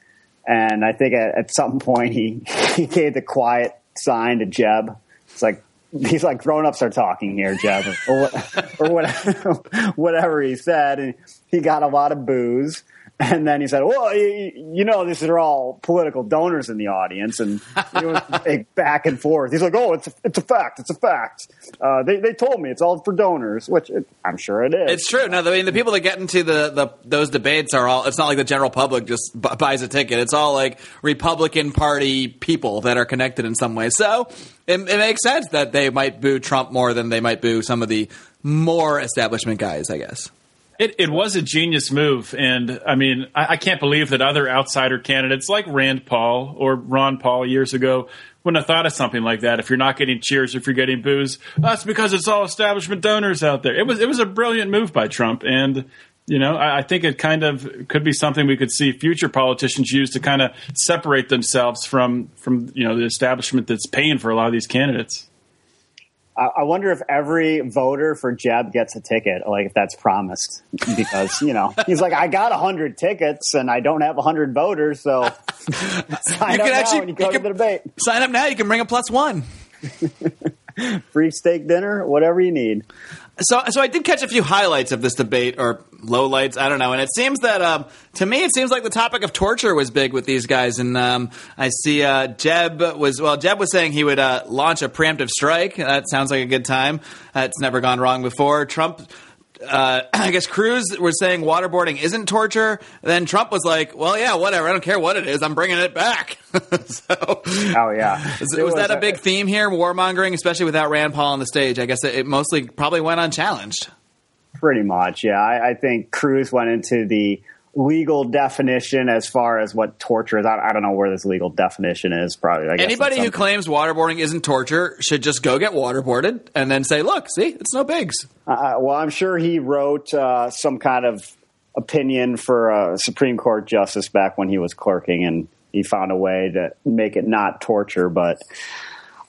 And I think at, at some point he, he gave the quiet sign to Jeb. It's like, he's like grown ups are talking here, Jeff, or, or whatever, whatever he said, and he got a lot of boos. And then he said, "Well, you, you know, these are all political donors in the audience," and it was a back and forth. He's like, "Oh, it's a, it's a fact. It's a fact. Uh, they they told me it's all for donors, which it, I'm sure it is." It's true. No, I mean the people that get into the, the those debates are all. It's not like the general public just b- buys a ticket. It's all like Republican Party people that are connected in some way. So it, it makes sense that they might boo Trump more than they might boo some of the more establishment guys. I guess. It, it was a genius move, and I mean, I, I can't believe that other outsider candidates like Rand Paul or Ron Paul years ago wouldn't have thought of something like that. If you're not getting cheers, if you're getting boos, that's because it's all establishment donors out there. It was it was a brilliant move by Trump, and you know, I, I think it kind of could be something we could see future politicians use to kind of separate themselves from from you know the establishment that's paying for a lot of these candidates. I, I wonder if every voter for Jeb gets a ticket, like if that's promised, because you know he's like, I got hundred tickets and I don't have hundred voters, so sign You up can now actually- you go you to can- the debate. Sign up now. You can bring a plus one. Free steak dinner, whatever you need. So, so I did catch a few highlights of this debate, or lowlights, I don't know. And it seems that, um, to me, it seems like the topic of torture was big with these guys. And um, I see uh, Jeb was, well, Jeb was saying he would uh, launch a preemptive strike. That sounds like a good time. It's never gone wrong before. Trump. Uh, I guess Cruz was saying waterboarding isn't torture. Then Trump was like, "Well, yeah, whatever. I don't care what it is. I'm bringing it back." so, Oh yeah, was, It was that a big theme here? Warmongering, especially without Rand Paul on the stage. I guess it, it mostly probably went unchallenged. Pretty much, yeah. I, I think Cruz went into the legal definition as far as what torture is. I, I don't know where this legal definition is. Probably I guess Anybody who claims waterboarding isn't torture should just go get waterboarded and then say, "Look, see, it's no bigs." Uh, well, I'm sure he wrote uh, some kind of opinion for a Supreme Court justice back when he was clerking, and he found a way to make it not torture. But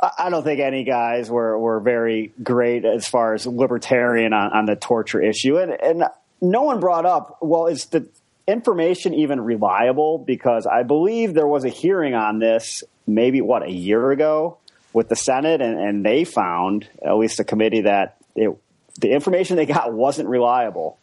I I don't think any guys were, were very great as far as libertarian on, on the torture issue. And, and no one brought up, well, is the information even reliable? Because I believe there was a hearing on this maybe, what, a year ago with the Senate, and, and they found, at least the committee, that it, the information they got wasn't reliable.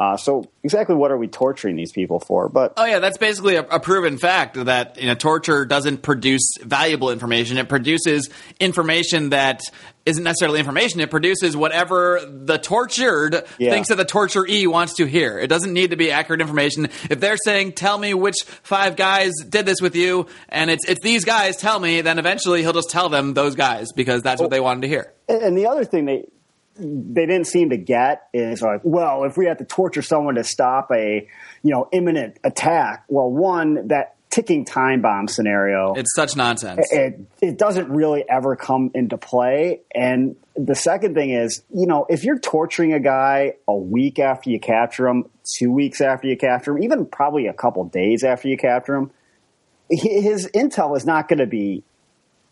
Uh, so exactly what are we torturing these people for? But Oh yeah, that's basically a, a proven fact that you know torture doesn't produce valuable information. It produces information that isn't necessarily information. It produces whatever the tortured Yeah. thinks that the torturee wants to hear. It doesn't need to be accurate information. If they're saying, "Tell me which five guys did this with you," and it's it's these guys, tell me, then eventually he'll just tell them those guys because that's what they wanted to hear. And the other thing they they didn't seem to get is like, well, if we had to torture someone to stop a, you know, imminent attack, well, one that ticking time bomb scenario. It's such nonsense. It, it doesn't really ever come into play. And the second thing is, you know, if you're torturing a guy a week after you capture him, two weeks after you capture him, even probably a couple days after you capture him, his intel is not going to be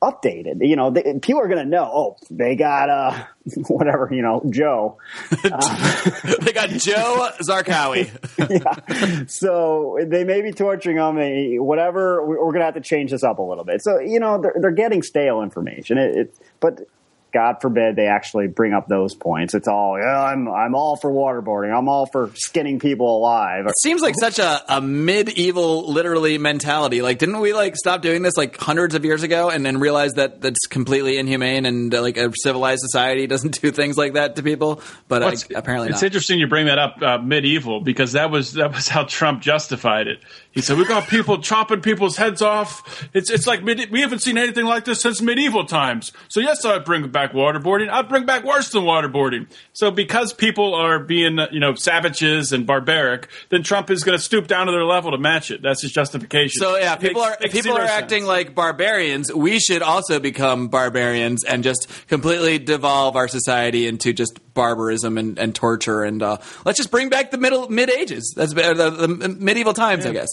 updated. You know, they, people are going to know. Oh, they got uh, whatever. You know, Joe. Uh, they got Joe Zarqawi. yeah. So they may be torturing him. Whatever. We're going to have to change this up a little bit. So you know, they're, they're getting stale information. It, it, but God forbid they actually bring up those points. It's all, yeah, I'm, I'm all for waterboarding. I'm all for skinning people alive. It seems like such a, a medieval, literally mentality. Like, didn't we like stop doing this like hundreds of years ago and then realize that that's completely inhumane and uh, like a civilized society doesn't do things like that to people? But well, uh, apparently, it's not. interesting you bring that up, uh, medieval, because that was that was how Trump justified it. He said, we've got people chopping people's heads off. It's it's like mid- we haven't seen anything like this since medieval times. So yes, I'd bring back waterboarding. I'd bring back worse than waterboarding. So because people are being you know savages and barbaric, then Trump is going to stoop down to their level to match it. That's his justification. So yeah, people makes, are makes people are acting sense. like barbarians. We should also become barbarians and just completely devolve our society into just barbarism and, and torture and uh, let's just bring back the middle mid ages. That's uh, the, the, medieval times, yeah. I guess.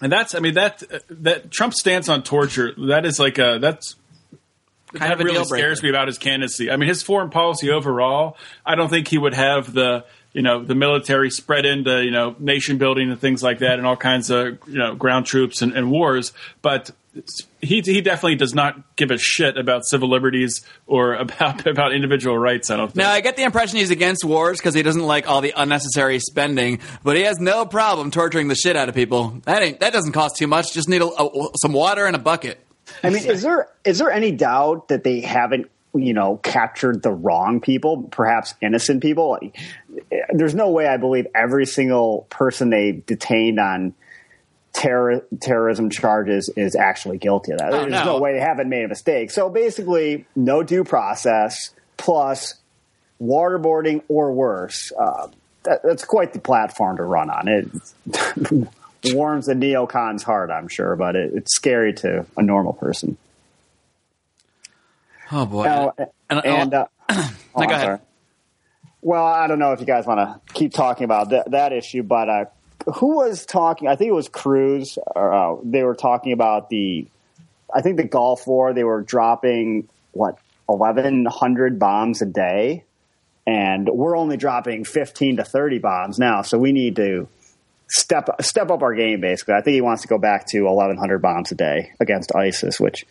And that's, I mean, that that Trump's stance on torture, that is like a that's kind that of really scares me about his candidacy. I mean, his foreign policy overall, I don't think he would have the you know the military spread into you know nation building and things like that, and all kinds of you know ground troops and, and wars. But he he definitely does not give a shit about civil liberties or about about individual rights. I don't. Think. Now I get the impression he's against wars because he doesn't like all the unnecessary spending, but he has no problem torturing the shit out of people. That ain't that doesn't cost too much. Just need a, a, some water and a bucket. I mean, is there is there any doubt that they haven't you know captured the wrong people, perhaps innocent people? There's no way I believe every single person they detained on terror, terrorism charges is actually guilty of that. Oh, There's no. no. way they haven't made a mistake. So basically, no due process plus waterboarding or worse. Uh, that, that's quite the platform to run on. It warms the neocon's heart, I'm sure, but it, it's scary to a normal person. Oh boy! Now, and, and uh, oh, go ahead. Well, I don't know if you guys want to keep talking about th- that issue, but uh, who was talking? I think it was Cruz. Or, uh, they were talking about the, I think the Gulf War. They were dropping what eleven hundred bombs a day, and we're only dropping fifteen to thirty bombs now. So we need to step step up our game. Basically, I think he wants to go back to eleven hundred bombs a day against ISIS, which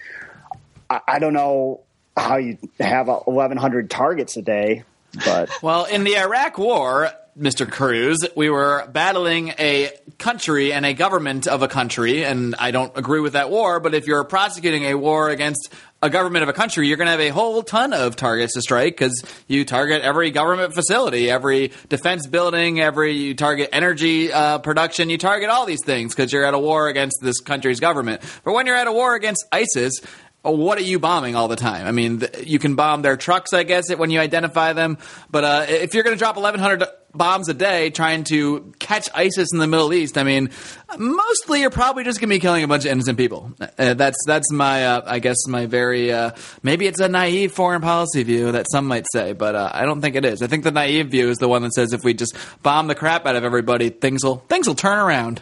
I, I don't know how you have eleven hundred targets a day. But well, in the Iraq War, Mr. Cruz, we were battling a country and a government of a country, and I don't agree with that war, but if you're prosecuting a war against a government of a country, you're going to have a whole ton of targets to strike because you target every government facility, every defense building, every you target energy uh, production, you target all these things because you're at a war against this country's government. But when you're at a war against ISIS, what are you bombing all the time? I mean, you can bomb their trucks, I guess, when you identify them. But uh, if you're going to drop 1,100 bombs a day trying to catch ISIS in the Middle East, I mean, mostly you're probably just going to be killing a bunch of innocent people. Uh, that's that's my, uh, I guess, my very uh, maybe it's a naive foreign policy view that some might say, but uh, I don't think it is. I think the naive view is the one that says if we just bomb the crap out of everybody, things will things will turn around.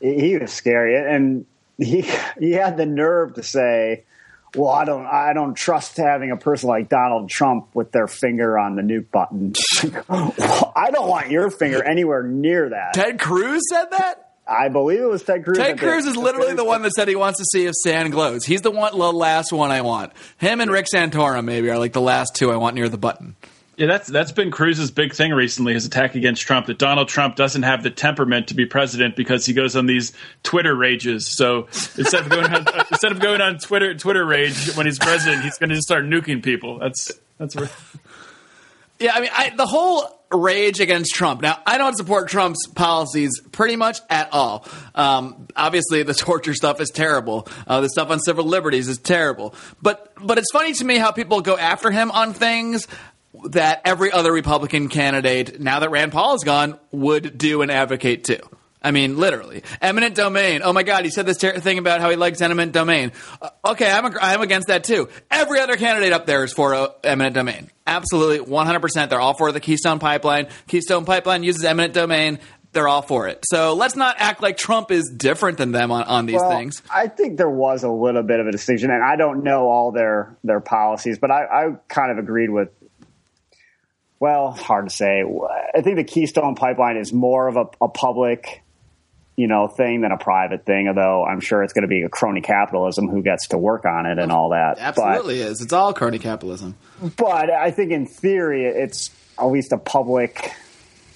He was scary, and he he had the nerve to say well, I don't, I don't trust having a person like Donald Trump with their finger on the nuke button. well, I don't want your finger anywhere near that. Ted Cruz said that. I believe it was Ted Cruz. Ted Cruz is literally the one that said he wants to see if sand glows. He's the one, the last one I want. Him and Rick Santorum maybe are like the last two I want near the button. Yeah, that's that's been Cruz's big thing recently, his attack against Trump. That Donald Trump doesn't have the temperament to be president because he goes on these Twitter rages. So instead of going on, instead of going on Twitter Twitter rage when he's president, he's going to just start nuking people. That's that's where. Yeah, I mean, I, the whole rage against Trump. Now, I don't support Trump's policies pretty much at all. Um, obviously, the torture stuff is terrible. Uh, the stuff on civil liberties is terrible. But but it's funny to me how people go after him on things that every other Republican candidate, now that Rand Paul is gone, would do and advocate too. I mean, literally. Eminent domain. Oh my God, he said this ter- thing about how he likes eminent domain. Uh, okay, I'm, ag- I'm against that too. Every other candidate up there is for uh, eminent domain. Absolutely, 100%. They're all for the Keystone Pipeline. Keystone Pipeline uses eminent domain. They're all for it. So let's not act like Trump is different than them on, on these Well, things. I think there was a little bit of a distinction, and I don't know all their their policies, but I, I kind of agreed with. Well, hard to say. I think the Keystone Pipeline is more of a, a public, you know, thing than a private thing. Although I'm sure it's going to be a crony capitalism who gets to work on it and all that. Absolutely is. It's all crony capitalism. But, but I think in theory, it's at least a public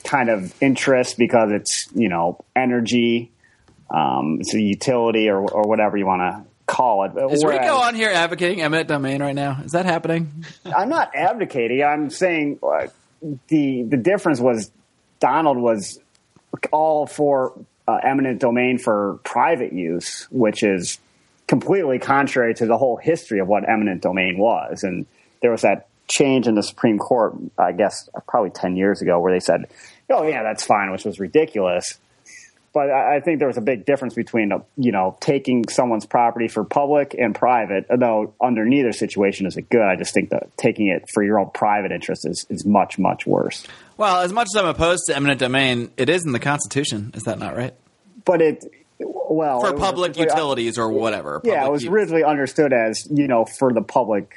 kind of interest because it's you know energy, um, it's a utility or or whatever you want to call it. Is Whereas- Rico on here advocating eminent domain right now? Is that happening? I'm not advocating. I'm saying uh, the the difference was Donald was all for uh, eminent domain for private use, which is completely contrary to the whole history of what eminent domain was. And there was that change in the Supreme Court, I guess, probably ten years ago, where they said, "Oh yeah, that's fine," which was ridiculous. But I I think there was a big difference between, uh, you know, taking someone's property for public and private. Though under neither situation is it good. I just think that taking it for your own private interest is, is much much worse. Well, as much as I'm opposed to eminent domain, it is in the Constitution. Is that not right? But it, well, For it was public originally- utilities or whatever. Yeah, it was originally understood as you know for the public,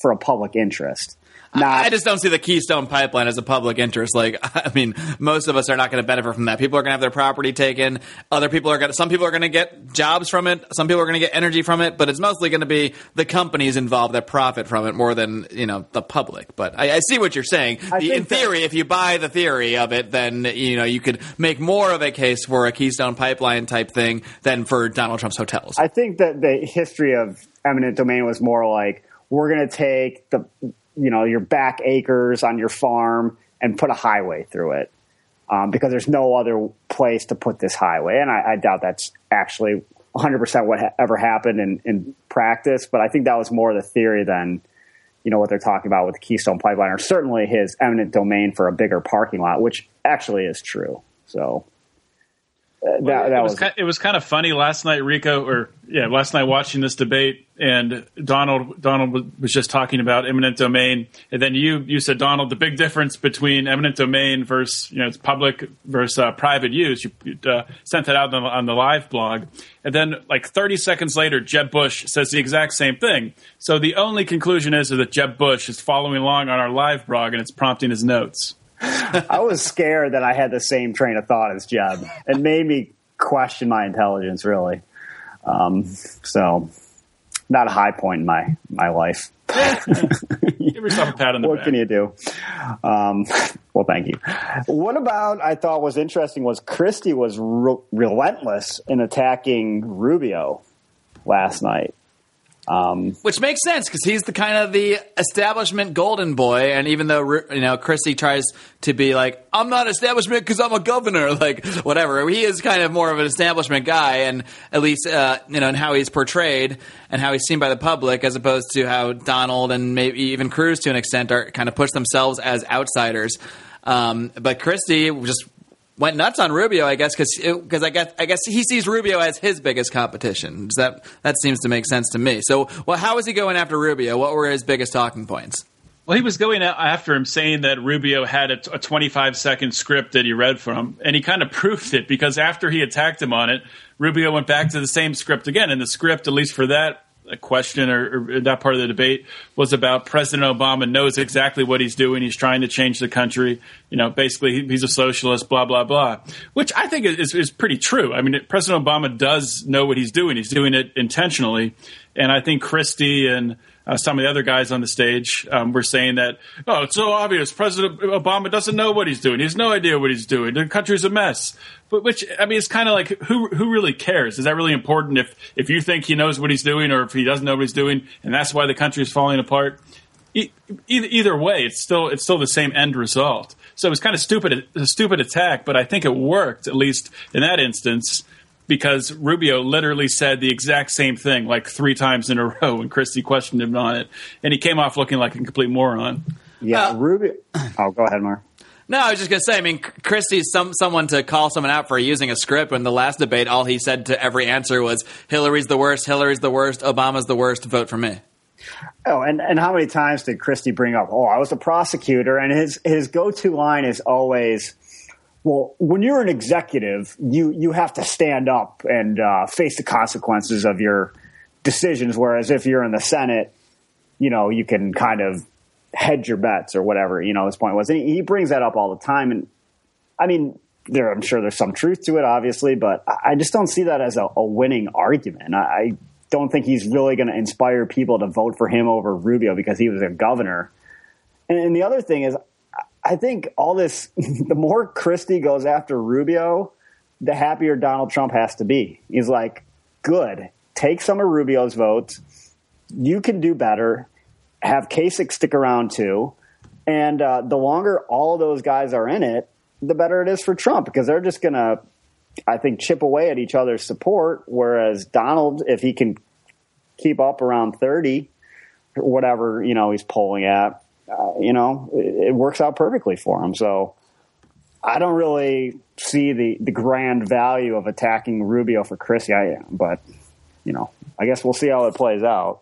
for a public interest. I just don't see the Keystone Pipeline as a public interest. Like, I mean, most of us are not going to benefit from that. People are going to have their property taken. Other people are going to, some people are going to get jobs from it. Some people are going to get energy from it, but it's mostly going to be the companies involved that profit from it more than, you know, the public. But I, I see what you're saying. The- in theory, if you buy the theory of it, then, you know, you could make more of a case for a Keystone Pipeline type thing than for Donald Trump's hotels. I think that the history of eminent domain was more like we're going to take the you know your back acres on your farm and put a highway through it um, because there's no other place to put this highway, and I, I doubt that's actually 100 percent what ha- ever happened in, in practice. But I think that was more the theory than you know what they're talking about with the Keystone Pipeline, or certainly his eminent domain for a bigger parking lot, which actually is true. So. Uh, that, that it was, was kind, it was kind of funny last night, Rico, or yeah, last night watching this debate, and Donald Donald was- just talking about eminent domain, and then you you said Donald, the big difference between eminent domain versus you know it's public versus uh, private use. You you, uh, sent that out on the, on the live blog, and then like 30 seconds later, Jeb Bush says the exact same thing. So the only conclusion is that Jeb Bush is following along on our live blog, and it's prompting his notes. I was scared that I had the same train of thought as Jeb. It made me question my intelligence, really. Um, so, not a high point in my my life. Give yourself a pat on the What back. can you do? Um, well, thank you. What about I thought was interesting was Christie was re- relentless in attacking Rubio last night. Which makes sense because he's the kind of the establishment golden boy, and even though you know Christie tries to be like, "I'm not establishment because I'm a governor," like whatever, he is kind of more of an establishment guy, and at least uh, you know, and how he's portrayed and how he's seen by the public, as opposed to how Donald and maybe even Cruz to an extent are kind of push themselves as outsiders. Um, but Christie just went nuts on Rubio, I guess, because I guess I guess he sees Rubio as his biggest competition. Does that that seems to make sense to me. So, well, how was he going after Rubio? What were his biggest talking points? Well, he was going after him saying that Rubio had a, a 25 second script that he read from, and he kind of proved it because after he attacked him on it, Rubio went back to the same script again. And the script, at least for that uh, question or, or that part of the debate, was about President Obama knows exactly what he's doing. He's trying to change the country. You know, basically, he- he's a socialist, blah, blah, blah, which I think is, is pretty true. I mean, President Obama does know what he's doing, he's doing it intentionally. And I think Christie and uh, some of the other guys on the stage um, were saying that, oh, it's so obvious. President Obama doesn't know what he's doing. He has no idea what he's doing. The country's a mess. But which I mean, it's kind of like who who really cares? Is that really important? If if you think he knows what he's doing, or if he doesn't know what he's doing, and that's why the country is falling apart. E- either, either way, it's still it's still the same end result. So it was kind of stupid a stupid attack, but I think it worked at least in that instance because Rubio literally said the exact same thing like three times in a row when Christie questioned him on it, and he came off looking like a complete moron. Yeah, Uh, Rubio. Oh, go ahead, Marc. No, I was just gonna say. I mean, Christie's some someone to call someone out for using a script. When the last debate, all he said to every answer was, "Hillary's the worst. Hillary's the worst. Obama's the worst. Vote for me." Oh, and, and how many times did Christie bring up, oh, I was a prosecutor? And his, his go to line is always, well, when you're an executive, you, you have to stand up and uh, face the consequences of your decisions. Whereas if you're in the Senate, you know, you can kind of hedge your bets or whatever, you know, his point was. And he, he brings that up all the time. And I mean, there, I'm sure there's some truth to it, obviously, but I just don't see that as a, a winning argument. I, I don't think he's really going to inspire people to vote for him over Rubio because he was a governor. And, and the other thing is, I think all this, the more Christie goes after Rubio, the happier Donald Trump has to be. He's like, good, take some of Rubio's votes. You can do better. Have Kasich stick around too. And uh, the longer all of those guys are in it, the better it is for Trump because they're just going to, I think, chip away at each other's support. Whereas Donald, if he can keep up around 30, whatever, you know, he's polling at, uh, you know, it, it works out perfectly for him. So I don't really see the, the grand value of attacking Rubio for Christie, I, am, but, you know, I guess we'll see how it plays out.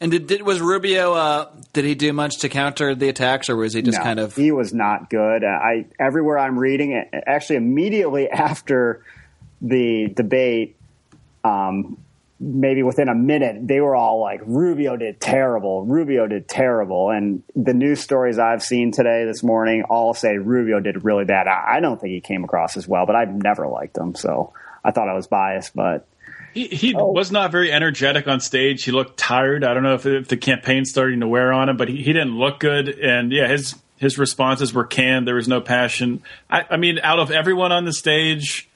And did, did was Rubio? Uh, did he do much to counter the attacks, or was he just No, kind of? he was not good. Uh, I everywhere I'm reading it, actually immediately after the debate, um, maybe within a minute, they were all like, "Rubio did terrible. Rubio did terrible." And the news stories I've seen today, this morning, all say Rubio did really bad. I, I don't think he came across as well, but I've never liked him, so I thought I was biased. But He, he Oh. was not very energetic on stage. He looked tired. I don't know if, if the campaign's starting to wear on him, but he, he didn't look good. And yeah, his his responses were canned. There was no passion. I, I mean, out of everyone on the stage,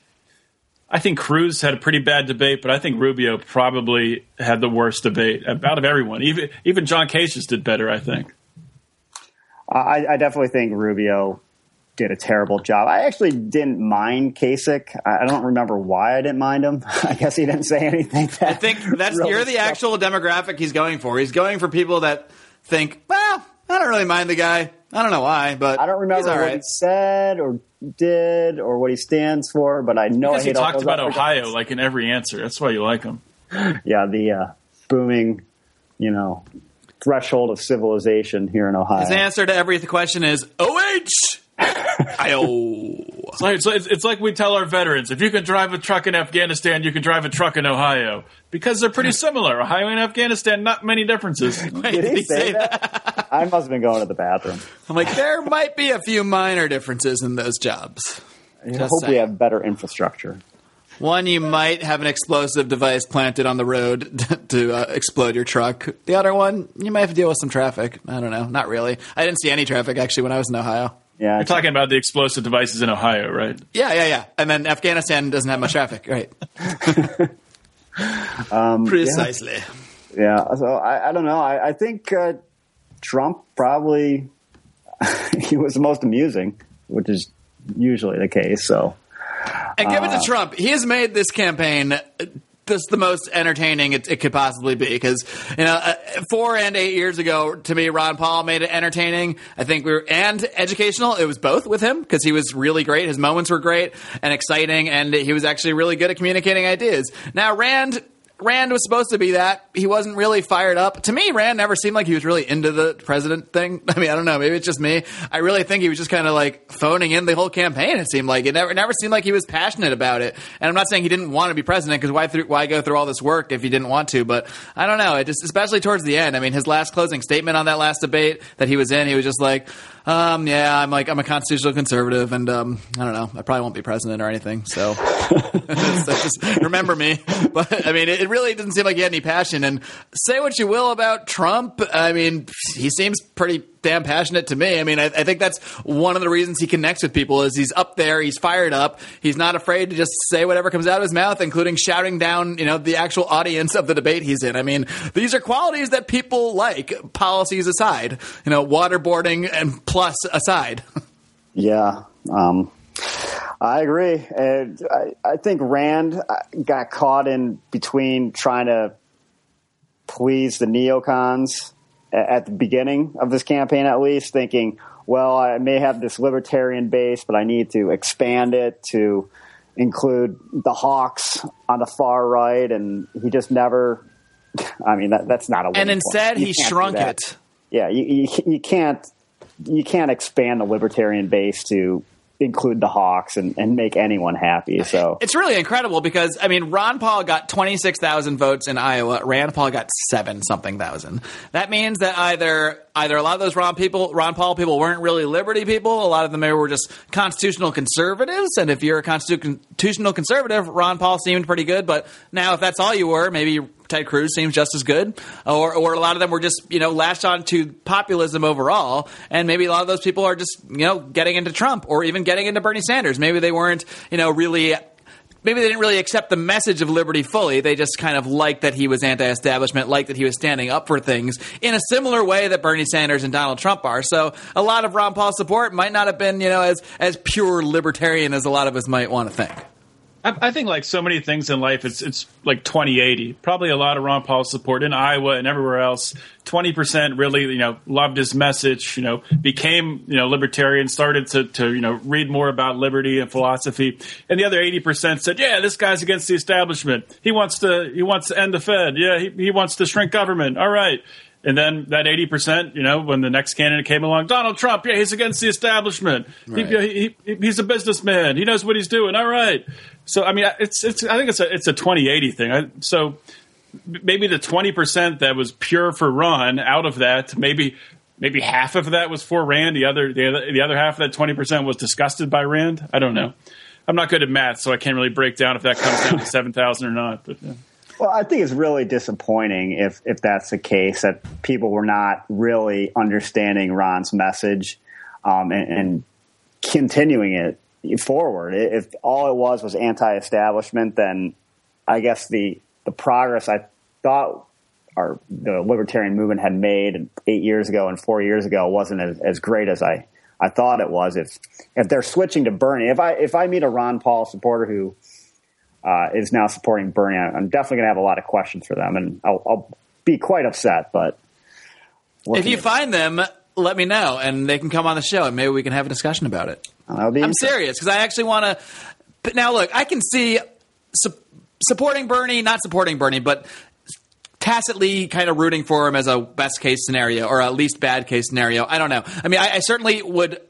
I think Cruz had a pretty bad debate, but I think Rubio probably had the worst debate out of everyone. Even even John Kasich did better. I think. I, I definitely think Rubio did a terrible job. I actually didn't mind Kasich. I I don't remember why I didn't mind him. I guess he didn't say anything. That I think that's really you're the stuck. actual demographic he's going for. He's going for people that think, well, I don't really mind the guy. I don't know why, but I don't remember he's all what right. he said or did or what he stands for, but I know Because I he hate all talked those about Ohio guys. like in every answer. That's why you like him. Yeah, the uh, booming, you know, threshold of civilization here in Ohio. His answer to every question is OH. Io. It's like, it's, like, it's like we tell our veterans: if you can drive a truck in Afghanistan, you can drive a truck in Ohio because they're pretty similar. Ohio and Afghanistan, not many differences. Wait, Did he say that? I must have been going to the bathroom. I'm like, there might be a few minor differences in those jobs. I Just hope we have better infrastructure. One, you might have an explosive device planted on the road to uh, explode your truck. The other one, you might have to deal with some traffic. I don't know. Not really. I didn't see any traffic actually when I was in Ohio. Yeah, You're talking about the explosive devices in Ohio, right? Yeah, yeah, yeah. And then Afghanistan doesn't have much traffic, right? um, Precisely. yeah. So I, I don't know. I, I think uh, Trump probably he was the most amusing, which is usually the case. So And give it Uh, to Trump. He has made this campaign uh, just the most entertaining it, it could possibly be. Because you know, uh, four and eight years ago, to me, Ron Paul made it entertaining. I think we were and educational. It was both with him because he was really great. His moments were great and exciting, and he was actually really good at communicating ideas. Now Rand. Rand was supposed to be that. He wasn't really fired up. To me, Rand never seemed like he was really into the president thing. I mean, I don't know. Maybe it's just me. I really think he was just kind of like phoning in the whole campaign. It seemed like it never, it never seemed like he was passionate about it. And I'm not saying he didn't want to be president because why, why go through all this work if he didn't want to? But I don't know. It just, especially towards the end. I mean, his last closing statement on that last debate that he was in, he was just like, um, yeah, I'm like, I'm a constitutional conservative and, um, I don't know. I probably won't be president or anything. So, so just remember me. But I mean, it, it really didn't seem like he had any passion. And say what you will about Trump, I mean, he seems pretty damn passionate to me. I mean, I, I think that's one of the reasons he connects with people is he's up there, he's fired up, he's not afraid to just say whatever comes out of his mouth, including shouting down, you know, the actual audience of the debate he's in. I mean, these are qualities that people like, policies aside, you know, waterboarding and plus aside. Yeah, um, I agree. And I, I think Rand uh, got caught in between trying to please the neocons at the beginning of this campaign, at least, thinking, well, I may have this libertarian base, but I need to expand it to include the Hawks on the far right, and he just never. I mean, that, that's not a. And instead, he shrunk it. Yeah, you, you, you can't you can't expand the libertarian base to include the Hawks and, and make anyone happy. So it's really incredible because I mean Ron Paul got twenty six thousand votes in Iowa. Rand Paul got seven something thousand. That means that either either a lot of those Ron people, Ron Paul people, weren't really liberty people. A lot of them were just constitutional conservatives. And if you're a constitutional conservative, Ron Paul seemed pretty good. But now, if that's all you were, maybe Ted Cruz seems just as good. Or, or a lot of them were just you know latched on to populism overall. And maybe a lot of those people are just you know getting into Trump or even getting into Bernie Sanders. Maybe they weren't you know really maybe they didn't really accept the message of liberty fully. They just kind of liked that he was anti-establishment, liked that he was standing up for things in a similar way that Bernie Sanders and Donald Trump are. So a lot of Ron Paul's support might not have been, you know, as as pure libertarian as a lot of us might want to think. I, think like so many things in life, it's it's like 2080. Probably a lot of Ron Paul support in Iowa and everywhere else. 20% really, you know, loved his message, you know, became, you know, libertarian, started to, to, you know, read more about liberty and philosophy. And the other 80% said, yeah, this guy's against the establishment. He wants to, he wants to end the Fed. Yeah, he, he wants to shrink government. All right. And then that 80%, you know, when the next candidate came along, Donald Trump, yeah, he's against the establishment. Right. He, he, he's a businessman. He knows what he's doing. All right. So, I mean, it's, it's, I think it's a, it's a 2080 thing. I, so maybe the 20% that was pure for Ron out of that, maybe, maybe half of that was for Rand. The other, the other, the other half of that 20% was disgusted by Rand. I don't know. I'm not good at math, so I can't really break down if that comes down to 7,000 or not, but yeah. Well, I think it's really disappointing if if that's the case that people were not really understanding Ron's message um, and, and, continuing it forward. If all it was was anti-establishment, then I guess the the progress I thought our the libertarian movement had made eight years ago and four years ago wasn't as, as great as I, I thought it was. If if they're switching to Bernie, if I if I meet a Ron Paul supporter who uh, is now supporting Bernie. I'm definitely going to have a lot of questions for them, and I'll, I'll be quite upset. But if you find them, let me know, and they can come on the show, and maybe we can have a discussion about it. I'm serious because I actually want to. Now, look, I can see su- supporting Bernie, not supporting Bernie, but tacitly kind of rooting for him as a best case scenario or at least bad case scenario. I don't know. I mean, I, I certainly would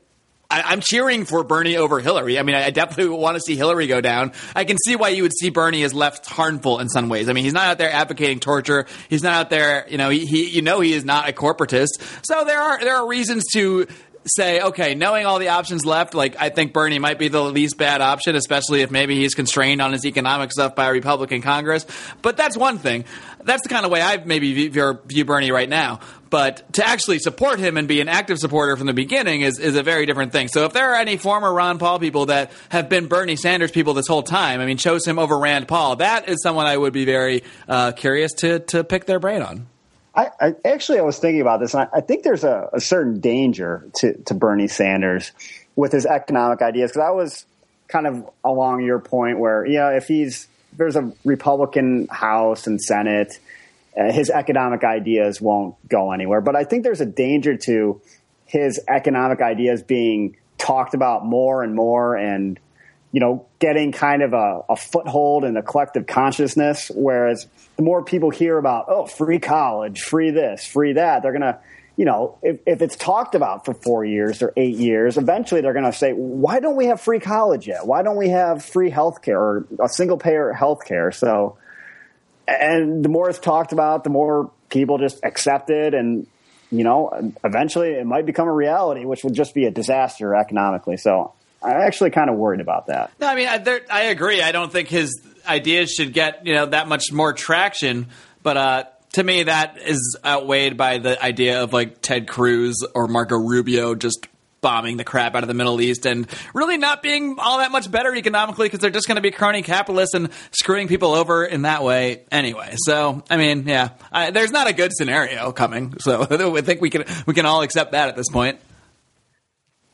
I, am cheering for Bernie over Hillary. I mean, I definitely want to see Hillary go down. I can see why you would see Bernie as left harmful in some ways. I mean, he's not out there advocating torture. He's not out there, you know, he, he you know, he is not a corporatist. So there are there are reasons to say, okay, knowing all the options left, like I think Bernie might be the least bad option, especially if maybe he's constrained on his economic stuff by a Republican Congress. But that's one thing. That's the kind of way I maybe view, view Bernie right now. But to actually support him and be an active supporter from the beginning is, is a very different thing. So if there are any former Ron Paul people that have been Bernie Sanders people this whole time, I mean, chose him over Rand Paul, that is someone I would be very uh, curious to, to pick their brain on. I, I, actually I was thinking about this, and I, I think there's a, a, certain danger to, to Bernie Sanders with his economic ideas because I was kind of along your point where yeah, if he's there's a Republican House and Senate, uh, his economic ideas won't go anywhere. But I think there's a danger to his economic ideas being talked about more and more and you know, getting kind of a, a, foothold in the collective consciousness. Whereas the more people hear about, oh, free college, free this, free that, they're going to, you know, if, if it's talked about for four years or eight years, eventually they're going to say, why don't we have free college yet? Why don't we have free health care or a single payer health care? So, and the more it's talked about, the more people just accept it. And, you know, eventually it might become a reality, which would just be a disaster economically. So I'm actually kind of worried about that. No, I mean, I, I, agree. I don't think his ideas should get you know that much more traction, but uh, to me, that is outweighed by the idea of like Ted Cruz or Marco Rubio just bombing the crap out of the Middle East and really not being all that much better economically because they're just going to be crony capitalists and screwing people over in that way anyway. So, I mean, yeah, I, there's not a good scenario coming. So I think we can we can all accept that at this point.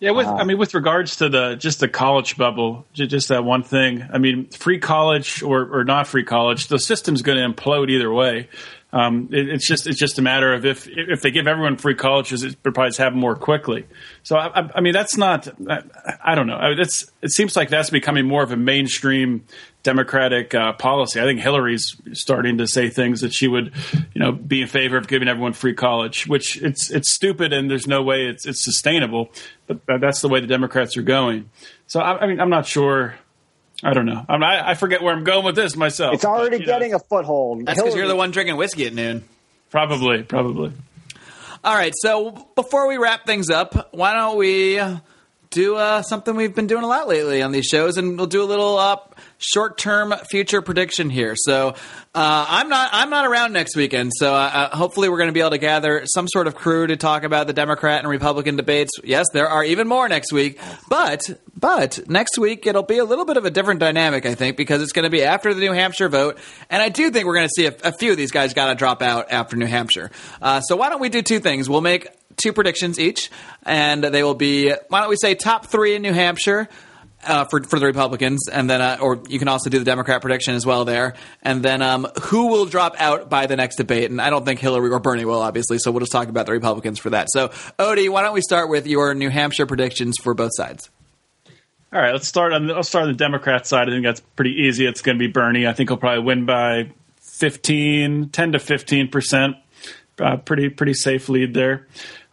Yeah, with uh, I mean, with regards to the just the college bubble, just that one thing. I mean, free college or, or not free college, the system's going to implode either way. Um, it, it's just it's just a matter of if if they give everyone free colleges, it probably happen more quickly. So I, I, I mean, that's not. I, I don't know. I, it's it seems like that's becoming more of a mainstream Democratic uh, policy. I think Hillary's starting to say things that she would, you know, be in favor of giving everyone free college, which it's it's stupid and there's no way it's it's sustainable. But that's the way the Democrats are going. So I, I mean, I'm not sure. I don't know. I'm, I, I forget where I'm going with this myself. It's already but, getting know, a foothold. That's because you're the one drinking whiskey at noon. Probably, probably. All right. So before we wrap things up, why don't we do uh, something we've been doing a lot lately on these shows, and we'll do a little uh, short-term future prediction here. So uh, I'm not I'm not around next weekend, so uh, uh hopefully we're going to be able to gather some sort of crew to talk about the Democrat and Republican debates. Yes, there are even more next week, but but next week it'll be a little bit of a different dynamic, I think, because it's going to be after the New Hampshire vote, and I do think we're going to see a, a, few of these guys got to drop out after New Hampshire. Uh, so why don't we do two things? We'll make two predictions each, and they will be why don't we say top three in New Hampshire. Uh, for for the Republicans, and then uh, or you can also do the Democrat prediction as well there, and then um, who will drop out by the next debate? And I don't think Hillary or Bernie will, obviously. So we'll just talk about the Republicans for that. So Odie, why don't we start with your New Hampshire predictions for both sides? All right, let's start on. The, I'll start on the Democrat side. I think that's pretty easy. It's going to be Bernie. I think he'll probably win by 15, 10 to fifteen percent. Uh, pretty pretty safe lead there.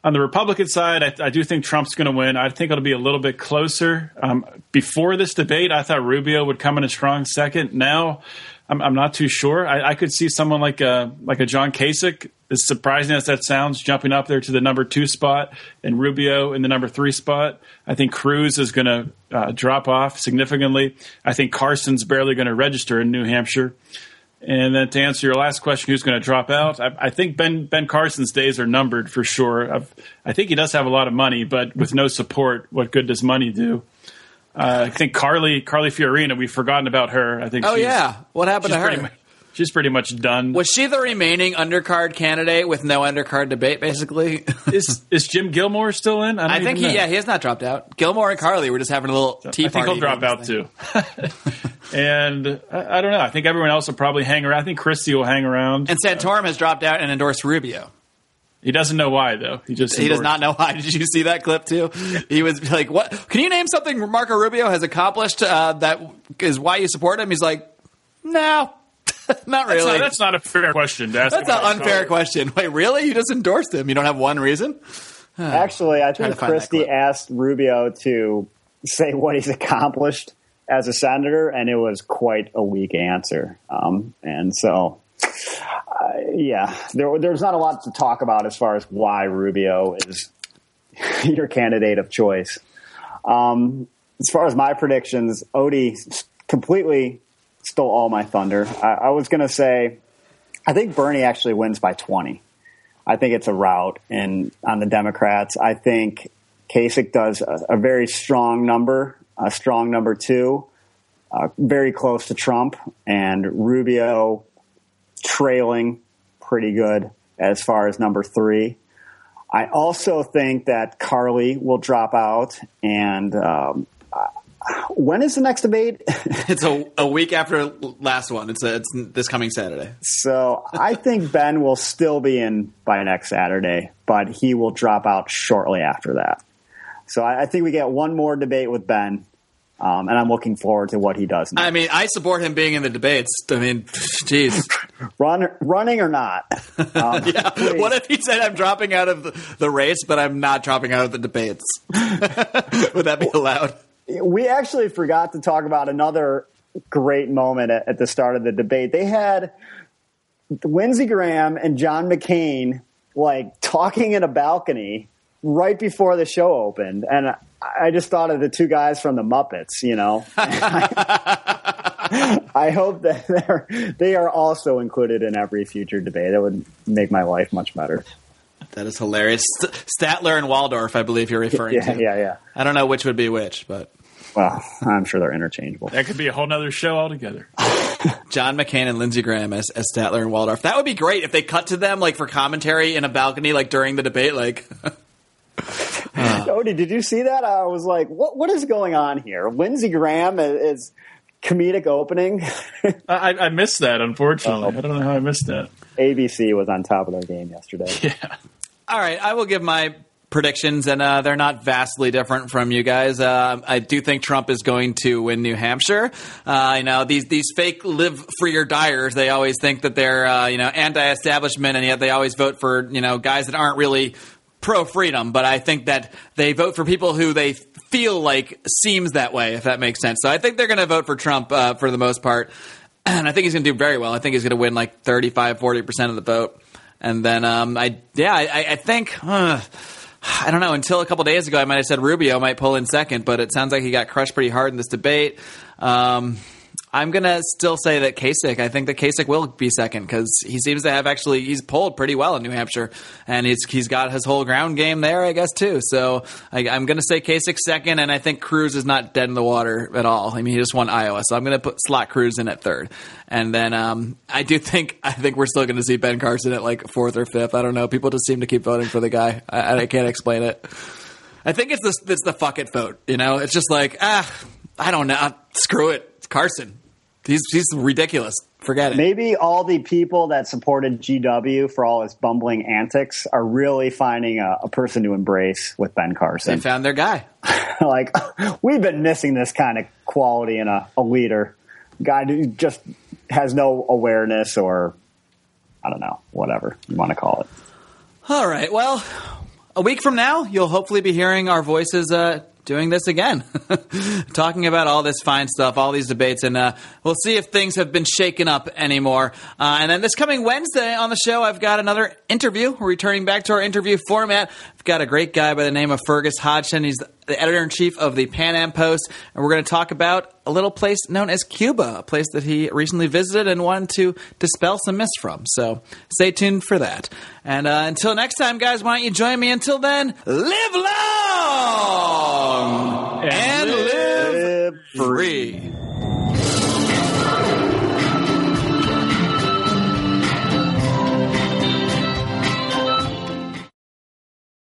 On the Republican side, I, I do think Trump's going to win. I think it'll be a little bit closer. Um, before this debate, I thought Rubio would come in a strong second. Now, I'm, I'm not too sure. I, I, could see someone like a like a John Kasich, as surprising as that sounds, jumping up there to the number two spot, and Rubio in the number three spot. I think Cruz is going to uh, drop off significantly. I think Carson's barely going to register in New Hampshire. And then to answer your last question, who's going to drop out? I, I, think Ben Ben Carson's days are numbered for sure. I've, i think he does have a lot of money, but with no support, what good does money do? Uh, I think Carly Carly Fiorina, we've forgotten about her. I think. Oh yeah, what happened to her? Much, she's pretty much done. Was she the remaining undercard candidate with no undercard debate? Basically, is is Jim Gilmore still in? I, I think he, yeah, he has not dropped out. Gilmore and Carly were just having a little tea I think he'll drop out too. and I, I, don't know. I think everyone else will probably hang around. I think Christie will hang around. And Santorum has dropped out and endorsed Rubio. He doesn't know why though. He just he does not know why. Did you see that clip too? He was like, "What? Can you name something Marco Rubio has accomplished uh, that is why you support him?" He's like, "No, not really." That's not, that's not, a fair question. To ask. That's an unfair question. Wait, really? You just endorsed him? You don't have one reason? Actually, I think Christie asked Rubio to say what he's accomplished as a senator, and it was quite a weak answer. Um, and so uh, yeah, there, there's not a lot to talk about as far as why Rubio is your candidate of choice. Um, as far as my predictions, Odie completely stole all my thunder. I, I was going to say, I think Bernie actually wins by 20. I think it's a rout in on the Democrats. I think Kasich does a, a very strong number, a strong number two, uh, very close to Trump, and Rubio trailing pretty good as far as number three. I also think that Carly will drop out. And um, when is the next debate? it's a, a, week after last one. It's, a, it's this coming Saturday. So I think Ben will still be in by next Saturday, but he will drop out shortly after that. So I, I think we get one more debate with Ben, um, and I'm looking forward to what he does. Next. I mean, I support him being in the debates. I mean, jeez, Run, running or not? Um, yeah. What if he said, "I'm dropping out of the, the, race, but I'm not dropping out of the debates"? Would that be allowed? We actually forgot to talk about another great moment at, at the start of the debate. They had Lindsey Graham and John McCain like talking in a balcony right before the show opened, and I just thought of the two guys from the Muppets. You know, I hope that they're they are also included in every future debate. That would make my life much better. That is hilarious. Statler and Waldorf, I believe you're referring yeah, to. Yeah, yeah. I don't know which would be which, but well, I'm sure they're interchangeable. That could be a whole other show altogether. John McCain and Lindsey Graham as, as Statler and Waldorf. That would be great if they cut to them like for commentary in a balcony, like during the debate. Like, uh. Odie, did you see that? I was like, what What is going on here? Lindsey Graham is comedic opening. I, I, missed that, unfortunately. Oh. I don't know how I missed that. ABC was on top of their game yesterday. Yeah. All right, I will give my predictions, and uh, they're not vastly different from you guys. Uh, I do think Trump is going to win New Hampshire. Uh, you know, these these fake live free or. They always think that they're uh, you know anti-establishment, and yet they always vote for you know guys that aren't really pro freedom. But I think that they vote for people who they feel like seems that way, if that makes sense. So I think they're going to vote for Trump uh, for the most part, and I think he's going to do very well. I think he's going to win like 35, 40 percent of the vote. And then, um, I yeah, I, I think uh, I don't know. Until a couple days ago, I might have said Rubio might pull in second, but it sounds like he got crushed pretty hard in this debate. Um, I'm gonna still say that Kasich. I think that Kasich will be second because he seems to have actually he's polled pretty well in New Hampshire, and he's he's got his whole ground game there, I guess too. So I, am gonna say Kasich second, and I think Cruz is not dead in the water at all. I mean, he just won Iowa, so I'm gonna put slot Cruz in at third, and then um, I do think I think we're still gonna see Ben Carson at like fourth or fifth. I don't know. People just seem to keep voting for the guy. I, I can't explain it. I think it's the it's the fuck it vote. You know, it's just like ah, I don't know. Screw it. It's Carson. He's he's ridiculous. Forget it. Maybe all the people that supported GW for all his bumbling antics are really finding a, a person to embrace with Ben Carson. They found their guy. like we've been missing this kind of quality in a, a leader, guy who just has no awareness or I don't know, whatever you want to call it. All right. Well, a week from now, you'll hopefully be hearing our voices uh, doing this again, talking about all this fine stuff, all these debates, and uh, we'll see if things have been shaken up anymore. Uh, and then this coming Wednesday on the show, I've got another interview. We're returning back to our interview format. Got a great guy by the name of Fergus Hodgson. He's the editor in chief of the Pan Am Post, and we're going to talk about a little place known as Cuba, a place that he recently visited and wanted to dispel some myths from. So stay tuned for that. And uh, until next time, guys, why don't you join me? Until then, live long and, and live, live free.